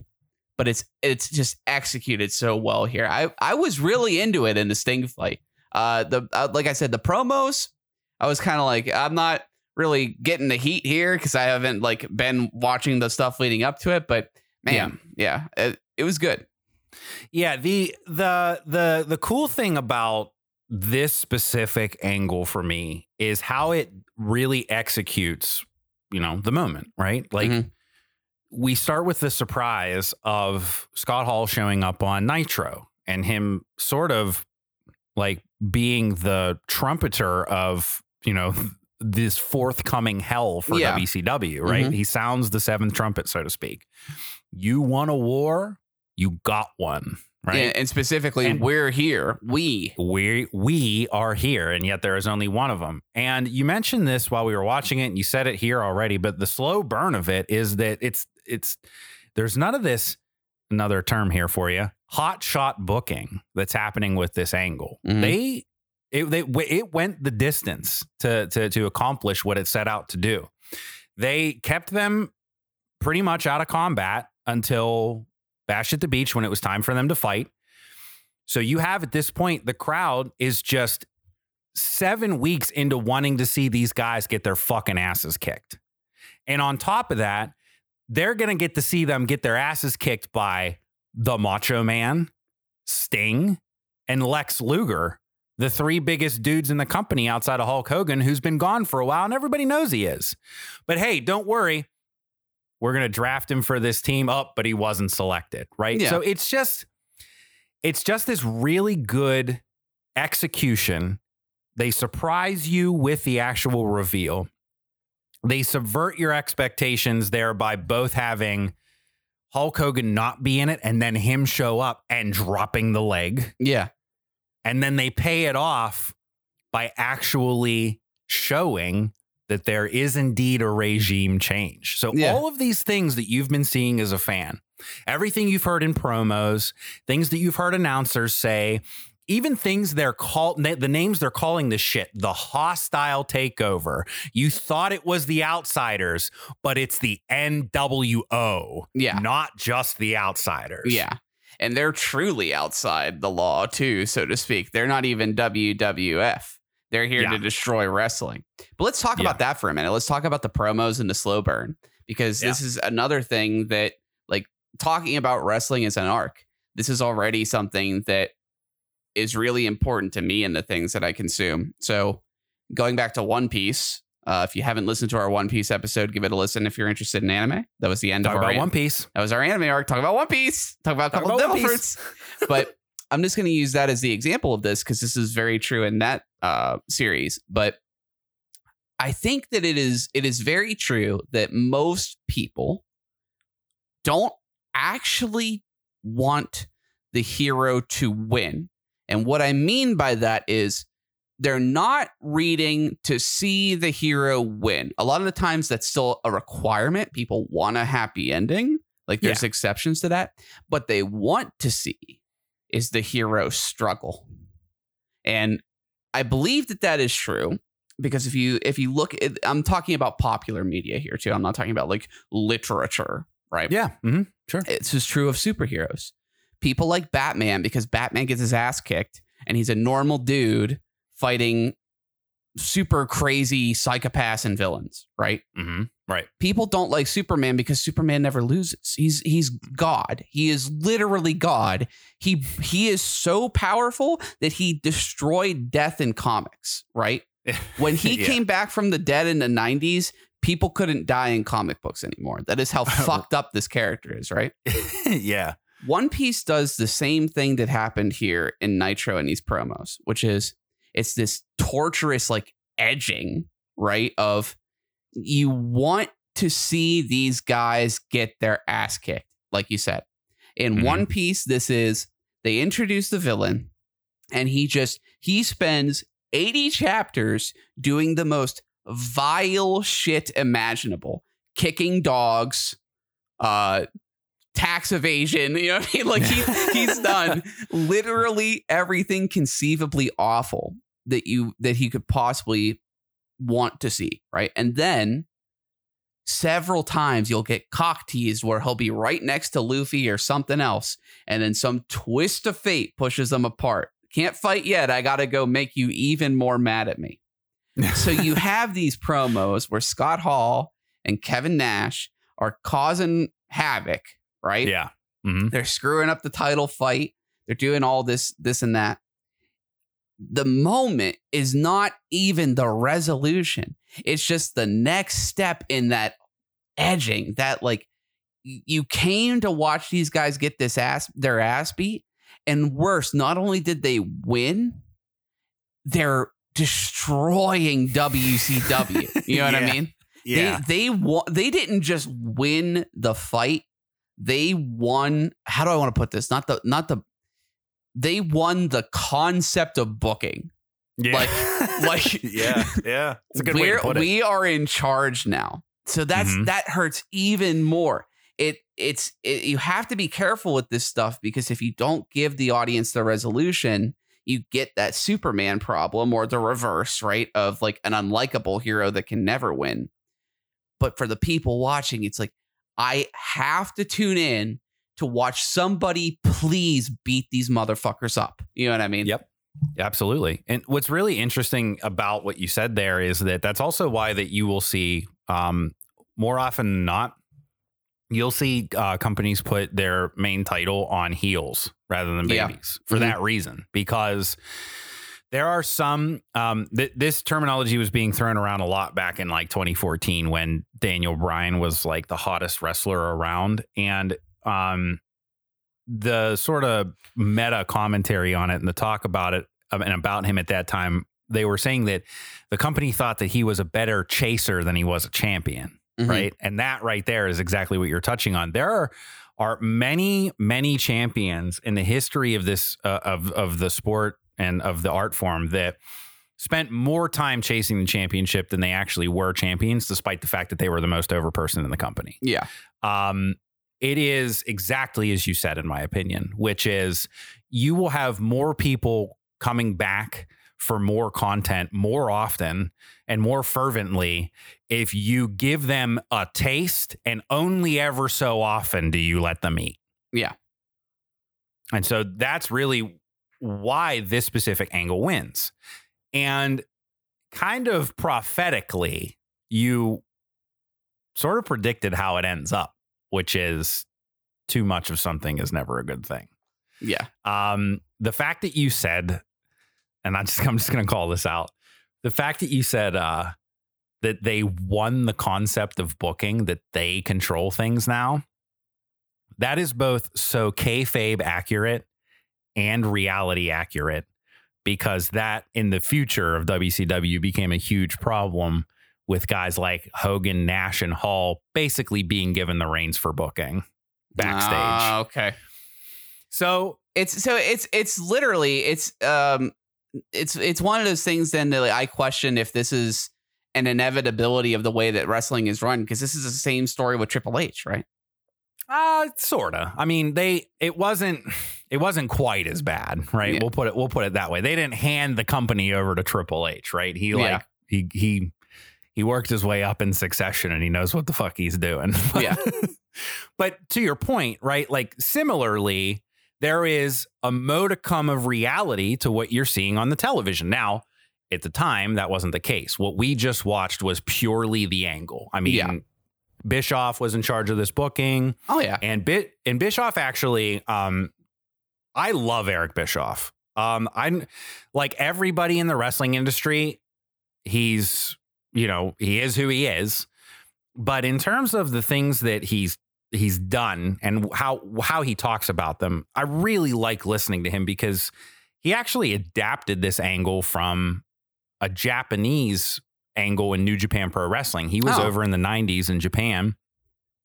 but it's it's just executed so well here. I I was really into it in the Sting fight. Uh, the uh, like I said, the promos, I was kind of like I'm not really getting the heat here because I haven't like been watching the stuff leading up to it. But man, yeah, it, it was good. Yeah, the the the the cool thing about this specific angle for me is how it really executes, you know, the moment, right? Like Mhm. We start with the surprise of Scott Hall showing up on Nitro and him sort of like being the trumpeter of, you know, this forthcoming hell for Yeah. WCW, right? Mhm. He sounds the seventh trumpet, so to speak. You won a war, you got one, right? And, and specifically, And- we're here. We. we we are here and yet there is only one of them and you mentioned this while we were watching it and you said it here already but the slow burn of it is that it's it's there's none of this another term here for you hot shot booking that's happening with this angle Mhm. they it they it went the distance to to to accomplish what it set out to do they kept them pretty much out of combat until Bash at the Beach when it was time for them to fight. So you have at this point, the crowd is just seven weeks into wanting to see these guys get their fucking asses kicked. And on top of that, they're going to get to see them get their asses kicked by the Macho Man, Sting, and Lex Luger, the three biggest dudes in the company outside of Hulk Hogan, who's been gone for a while and everybody knows he is. But hey, don't worry. We're going to draft him for this team up, but he wasn't selected, right? Yeah. So it's just it's just this really good execution. They surprise you with the actual reveal. They subvert your expectations there by both having Hulk Hogan not be in it and then him show up and dropping the leg. Yeah. And then they pay it off by actually showing that there is indeed a regime change. So, Yeah. all of these things that you've been seeing as a fan, everything you've heard in promos, things that you've heard announcers say, even things they're called, the names they're calling this shit, the hostile takeover. You thought it was the outsiders, but it's the NWO, Yeah. not just the outsiders. Yeah. And they're truly outside the law, too, so to speak. They're not even WWF. They're here Yeah. to destroy wrestling. But let's talk Yeah. about that for a minute. Let's talk about the promos and the slow burn because this is another thing that, like, talking about wrestling as an arc, this is already something that is really important to me and the things that I consume. So, going back to One Piece, uh, if you haven't listened to our One Piece episode, give it a listen if you're interested in anime. That was the end Talk of our One Piece. that was our anime arc. Talk about One Piece. Talk about a couple about of devil fruits. but I'm just going to use that as the example of this because this is very true in that uh, series. But I think that it is it is very true that most people don't actually want the hero to win. And what I mean by that is they're not reading to see the hero win. A lot of the times that's still a requirement. People want a happy ending. Like there's exceptions to that. But they want to see is the hero struggle. And I believe that that is true because if you if you look at I'm talking about popular media here too. I'm not talking about like literature, right? Yeah. hmm Sure. It's just true of superheroes. People like Batman because Batman gets his ass kicked and he's a normal dude fighting super crazy psychopaths and villains, right? hmm Right. People don't like Superman because Superman never loses. He's he's God. He is literally God. He he is so powerful that he destroyed death in comics, right? When he Yeah. came back from the dead in the 90s, people couldn't die in comic books anymore. That is how fucked up this character is, right? yeah. One Piece does the same thing that happened here in Nitro in these promos, which is it's this torturous like edging, right? Of you want to see these guys get their ass kicked, like you said. In Mhm. One Piece, this is they introduce the villain, and he just he spends 80 chapters doing the most vile shit imaginable, kicking dogs, uh tax evasion, you know what I mean? Like he, he's done literally everything conceivably awful that you that he could possibly want to see, right? And then several times you'll get cock teased where he'll be right next to Luffy or something else, and then some twist of fate pushes them apart. Can't fight yet. I got to go make you even more mad at me. so you have these promos where Scott Hall and Kevin Nash are causing havoc, right? Yeah. Mhm. They're screwing up the title fight. They're doing all this, this and that. The moment is not even the resolution. It's just the next step in that edging that like you came to watch these guys get this ass their ass beat. And worse, not only did they win, they're destroying WCW. You know what I mean? Yeah. They they wa- they didn't just win the fight. They won. How do I want to put this? Not the not the. They won the concept of booking. yeah. like- like- yeah. Yeah. It's a good way We're, to put it. we are in charge now. So that's Mhm. that hurts even more. It it's it, you have to be careful with this stuff because if you don't give the audience the resolution, you get that Superman problem or the reverse, right? Of like an unlikable hero that can never win. But for the people watching, it's like I have to tune in to watch somebody please beat these motherfuckers up. You know what I mean? Yep. Absolutely. And what's really interesting about what you said there is that that's also why that you will see um, more often than not, you'll see uh, companies put their main title on heels rather than Yeah. babies for Mhm. that reason, because there are some, um, th- this terminology was being thrown around a lot back in like 2014 when Daniel Bryan was like the hottest wrestler around. And, um, the sort of meta commentary on it and the talk about it um, and about him at that time, they were saying that the company thought that he was a better chaser than he was a champion, Mhm. right? And that right there is exactly what you're touching on. There are are many many champions in the history of this uh, of of the sport and of the art form that spent more time chasing the championship than they actually were champions despite the fact that they were the most over person in the company Yeah. um, it is exactly as you said, in my opinion, which is you will have more people coming back for more content more often and more fervently if you give them a taste and only ever so often do you let them eat. Yeah. And so that's really why this specific angle wins. And kind of prophetically, you sort of predicted how it ends up, which is too much of something is never a good thing. Yeah. Um, the fact that you said, and I just I'm just gonna call this out, the fact that you said uh that they won the concept of booking, that they control things now, that is both so kayfabe accurate and reality accurate, because that in the future of WCW became a huge problem with guys like Hogan, Nash, and Hall basically being given the reins for booking backstage. Ah, okay. so It's so it's it's literally it's um it's it's one of those things then that I question if this is an inevitability of the way that wrestling is run because this is the same story with Triple H, right? Uh sorta. I mean, they it wasn't it wasn't quite as bad, right? Yeah. We'll put it we'll put it that way. They didn't hand the company over to Triple H, right? He like Yeah. he he he worked his way up in succession and he knows what the fuck he's doing. Yeah. but to your point, right? Like similarly, there is a modicum of reality to what you're seeing on the television. Now, at the time, that wasn't the case. What we just watched was purely the angle. I mean, Yeah. Bischoff was in charge of this booking. Oh yeah. And Bit and Bischoff actually, um, I love Eric Bischoff. Um, I'm like everybody in the wrestling industry, he's you know he is who he is. But in terms of the things that he's he's done and how how he talks about them, I really like listening to him because he actually adapted this angle from a Japanese angle in New Japan Pro Wrestling. He was Oh. over in the 90s in Japan.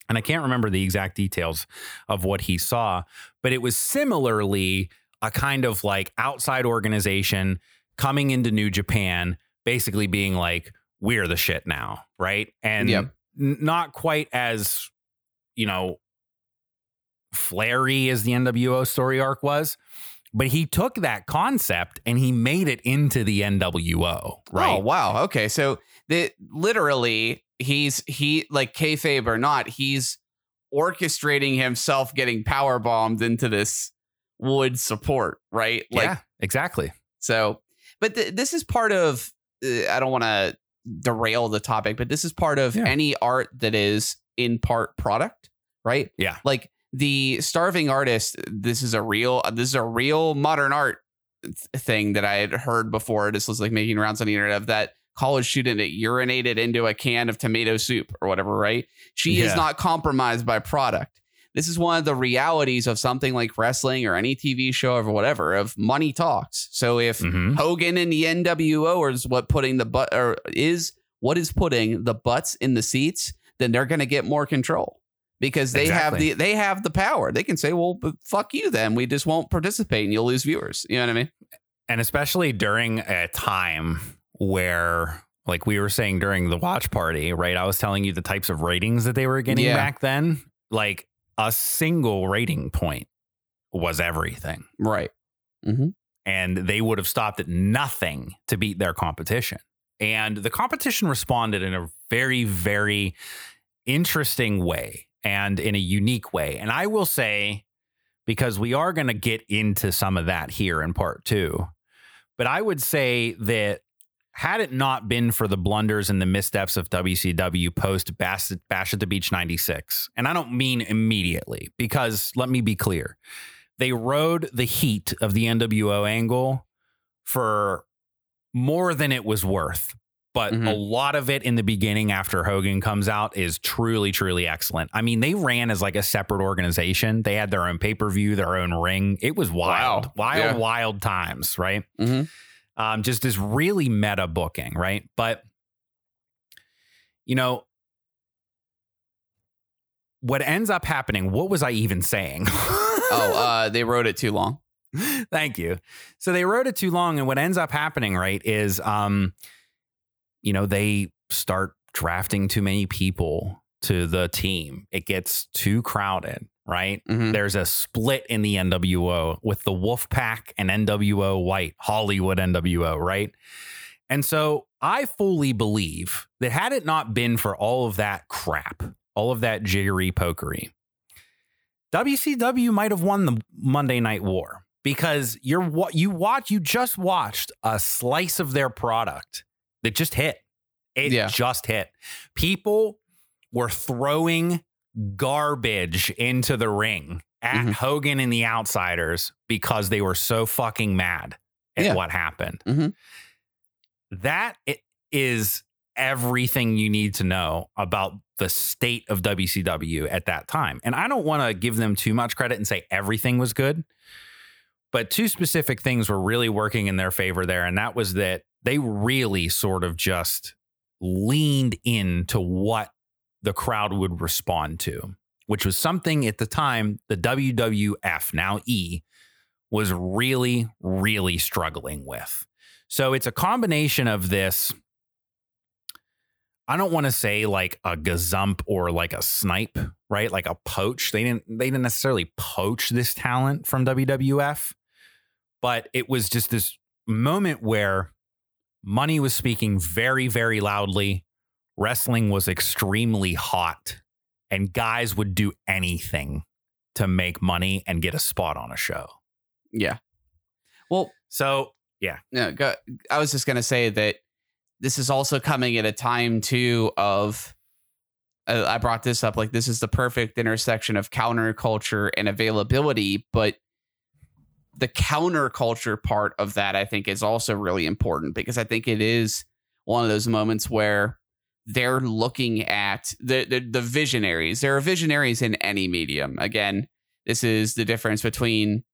And I can't remember the exact details of what he saw, but it was similarly a kind of like outside organization coming into New Japan, basically being like, we're the shit now. Right. And Yep. n- not quite as, you know, flary as the NWO story arc was, but he took that concept and he made it into the NWO, right? Oh wow. Okay, so the literally he's he like kayfabe or not, he's orchestrating himself getting power bombed into this wood support, right? Like yeah, exactly. so. But th- this is part of. Uh, I don't want to derail the topic, but this is part of Yeah. any art that is in part product, right? Yeah. Like the starving artist. This is a real. This is a real modern art thing that I had heard before. This was like making rounds on the internet of that college student that urinated into a can of tomato soup or whatever, right? She is not compromised by product. This is one of the realities of something like wrestling or any TV show or whatever of money talks. So if Mhm. Hogan and the NWO is what putting the butt or is what is putting the butts in the seats, then they're going to get more control because they have the they have the power. They can say, "Well, but fuck you, then we just won't participate and you'll lose viewers." You know what I mean? And especially during a time where, like we were saying during the watch party, right? I was telling you the types of ratings that they were getting Yeah. back then. Like a single rating point was everything. Right. Mm-hmm. and they would have stopped at nothing to beat their competition. And the competition responded in a very, very interesting way and in a unique way. And I will say, because we are going to get into some of that here in part two, but I would say that had it not been for the blunders and the missteps of WCW post Bash, Bash at the Beach 96, and I don't mean immediately, because let me be clear they rode the heat of the NWO angle for more than it was worth. But Mhm. a lot of it in the beginning after Hogan comes out is truly, truly excellent. I mean, they ran as like a separate organization. They had their own pay per view, their own ring. It was wild, Wow. wild, Yeah. wild times, right? Mhm. Um, just this really meta booking, right? But, you know, what ends up happening, what was I even saying? Oh, uh, they rode it too long. Thank you. So they rode it too long, and what ends up happening, right, is um, you know, they start drafting too many people to the team. It gets too crowded, right? Mhm. There's a split in the NWO with the Wolfpac and NWO White, Hollywood NWO, right? And so I fully believe that had it not been for all of that crap, all of that jiggery pokery, WCW might have won the Monday Night War because you're what you watch you just watched a slice of their product that just hit. It Yeah. just hit. People were throwing garbage into the ring at Mhm. Hogan and the Outsiders because they were so fucking mad at Yeah. what happened. Mhm. That is everything you need to know about the state of WCW at that time. And I don't want to give them too much credit and say everything was good, but two specific things were really working in their favor there. And that was that they really sort of just leaned into what the crowd would respond to, which was something at the time the WWF, now E, was really, really struggling with. So it's a combination of this. I don't want to say like a gazump or like a snipe, right? Like a poach. They didn't they didn't necessarily poach this talent from WWF, but it was just this moment where money was speaking very, very loudly. Wrestling was extremely hot, and guys would do anything to make money and get a spot on a show. Yeah. Well, So yeah. no, go, I was just gonna say that this is also coming at a time too of. Uh, I brought this up like this is the perfect intersection of counterculture and availability, but the counterculture part of that I think is also really important because I think it is one of those moments where they're looking at the the, the visionaries. There are visionaries in any medium. Again, this is the difference between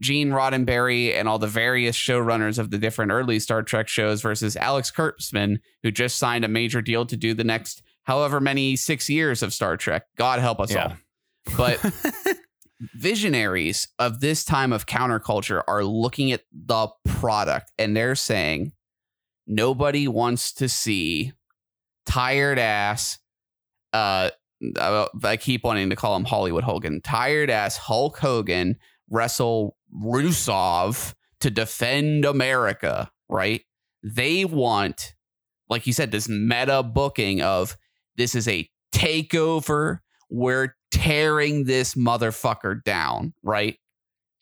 Gene Roddenberry and all the various showrunners of the different early Star Trek shows versus Alex Kurtzman, who just signed a major deal to do the next however many six years of Star Trek. God help us Yeah. all. But visionaries of this time of counterculture are looking at the product and they're saying nobody wants to see tired ass uh I keep wanting to call him Hollywood Hogan. Tired ass Hulk Hogan wrestle Rusev to defend America, right? They want, like you said, this meta booking of this is a takeover. We're tearing this motherfucker down, right?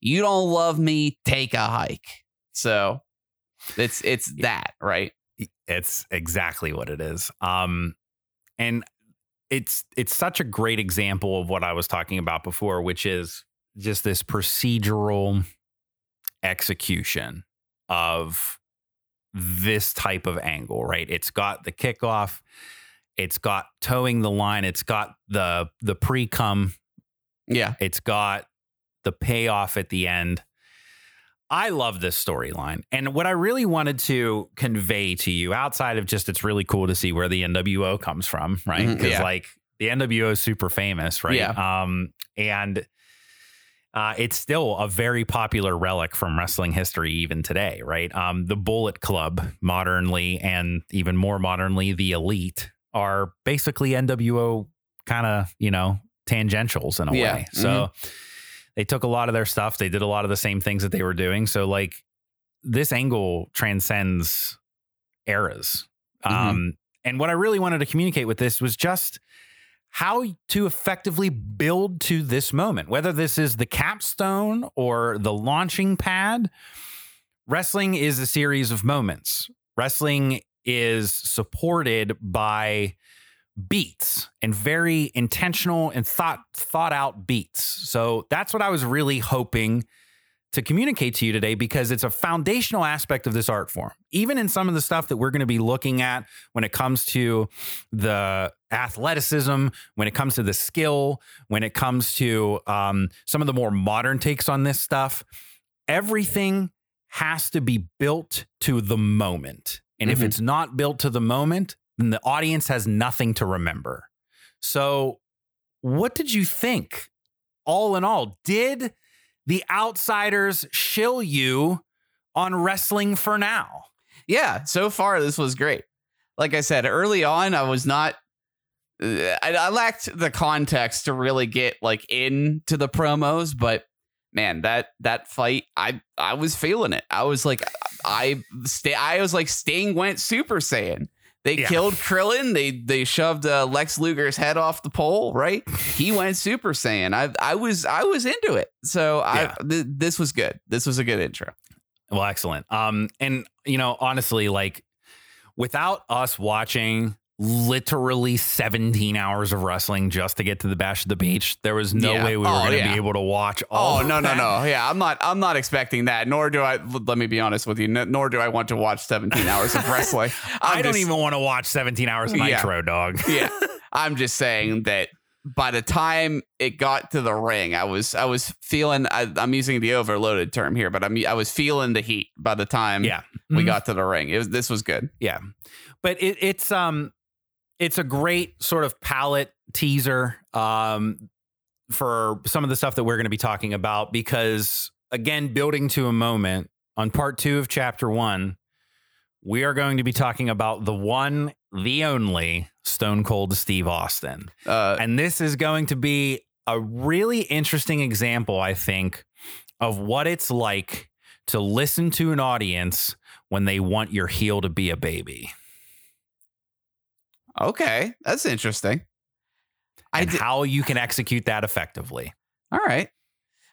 You don't love me, take a hike. So it's it's that, right? It's exactly what it is. Um, and it's it's such a great example of what I was talking about before, which is just this procedural execution of this type of angle, right? It's got the kickoff, it's got towing the line, it's got the the pre-cum, Yeah. it's got the payoff at the end. I love this storyline. And what I really wanted to convey to you outside of just it's really cool to see where the NWO comes from, right? Because yeah. like the NWO is super famous, right? Yeah. Um and uh, it's still a very popular relic from wrestling history even today, right? Um, the Bullet Club, modernly and even more modernly, the Elite, are basically NWO kind of, you know, tangentials in a Yeah. way. So they took a lot of their stuff. They did a lot of the same things that they were doing. So like this angle transcends eras. Mhm. Um, and what I really wanted to communicate with this was just how to effectively build to this moment, whether this is the capstone or the launching pad. Wrestling is a series of moments. Wrestling is supported by beats and very intentional and thought thought out beats. So that's what I was really hoping to communicate to you today because it's a foundational aspect of this art form. Even in some of the stuff that we're going to be looking at when it comes to the athleticism, when it comes to the skill, when it comes to um, some of the more modern takes on this stuff, everything has to be built to the moment. And if Mhm. it's not built to the moment, then the audience has nothing to remember. So, what did you think? All in all, did the outsiders shill you on wrestling for now? Yeah, so far this was great. Like I said early on, I was not. uh, I, I lacked the context to really get like into the promos, but man, that that fight, I I was feeling it. I was like, I stay. I was like, Sting went Super Saiyan. They Yeah. killed Krillin. They they shoved uh, Lex Luger's head off the pole. Right, he went Super Saiyan. I I was I was into it. So Yeah. I th- this was good. This was a good intro. Well, excellent. Um, and you know, honestly, like without us watching literally 17 hours of wrestling just to get to the bash of the beach, there was no Yeah. way we were Oh, going to yeah. be able to watch all. Oh no no that. no! Yeah, I'm not. I'm not expecting that. Nor do I. Let me be honest with you. Nor do I want to watch 17 hours of wrestling. I I'm don't even want to watch 17 hours of Yeah. Nitro, dog. Yeah, I'm just saying that by the time it got to the ring, I was I was feeling. I, I'm using the overloaded term here, but I'm I was feeling the heat by the time Yeah. we Mhm. got to the ring. It was this was good. Yeah. But it, it's um it's a great sort of palate teaser um for some of the stuff that we're going to be talking about because again building to a moment on part 2 of chapter 1 we are going to be talking about the one the only Stone Cold Steve Austin. Uh, And this is going to be a really interesting example I think of what it's like to listen to an audience when they want your heel to be a baby. Okay, that's interesting. I and did, how you can execute that effectively. All right.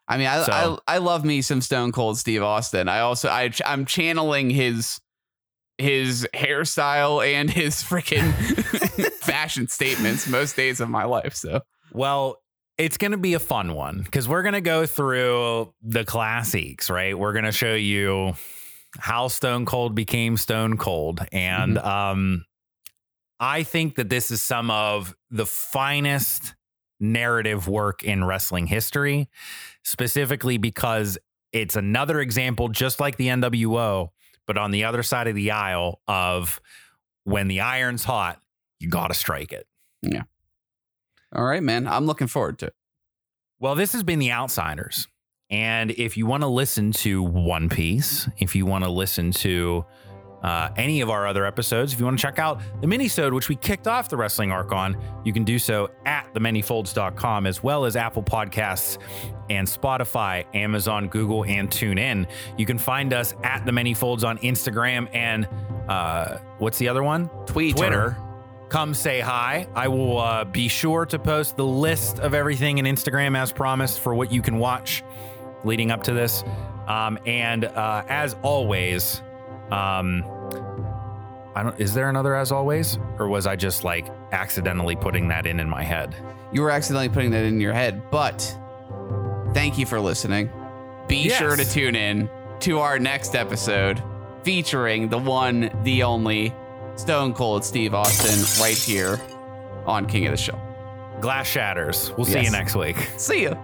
I mean, I, So- I I love me some Stone Cold Steve Austin. I also I I'm channeling his his hairstyle and his freaking fashion statements most days of my life. So Well, it's going to be a fun one because we're going to go through the classics, right? We're going to show you how Stone Cold became Stone Cold. And um, I think that this is some of the finest narrative work in wrestling history, specifically because it's another example, just like the NWO, but on the other side of the aisle of when the iron's hot, you got to strike it. Yeah. All right, man, I'm looking forward to it. Well, this has been The Outsiders. And if you want to listen to One Piece, if you want to listen to uh, any of our other episodes. If you want to check out the minisode, which we kicked off the wrestling arc on, you can do so at themanyfolds.com as well as Apple Podcasts and Spotify, Amazon, Google, and TuneIn. You can find us at the Many Folds on Instagram and uh, what's the other one? Twitter. Twitter. Come say hi. I will uh, be sure to post the list of everything in Instagram as promised for what you can watch leading up to this. Um, and uh, as always, um, I don't. Is there another as always, or was I just like accidentally putting that in in my head? You were accidentally putting that in your head, but thank you for listening. Be Yes. sure to tune in to our next episode featuring the one, the only Stone Cold Steve Austin right here on King of the Show. Glass shatters. We'll see you next week. See ya.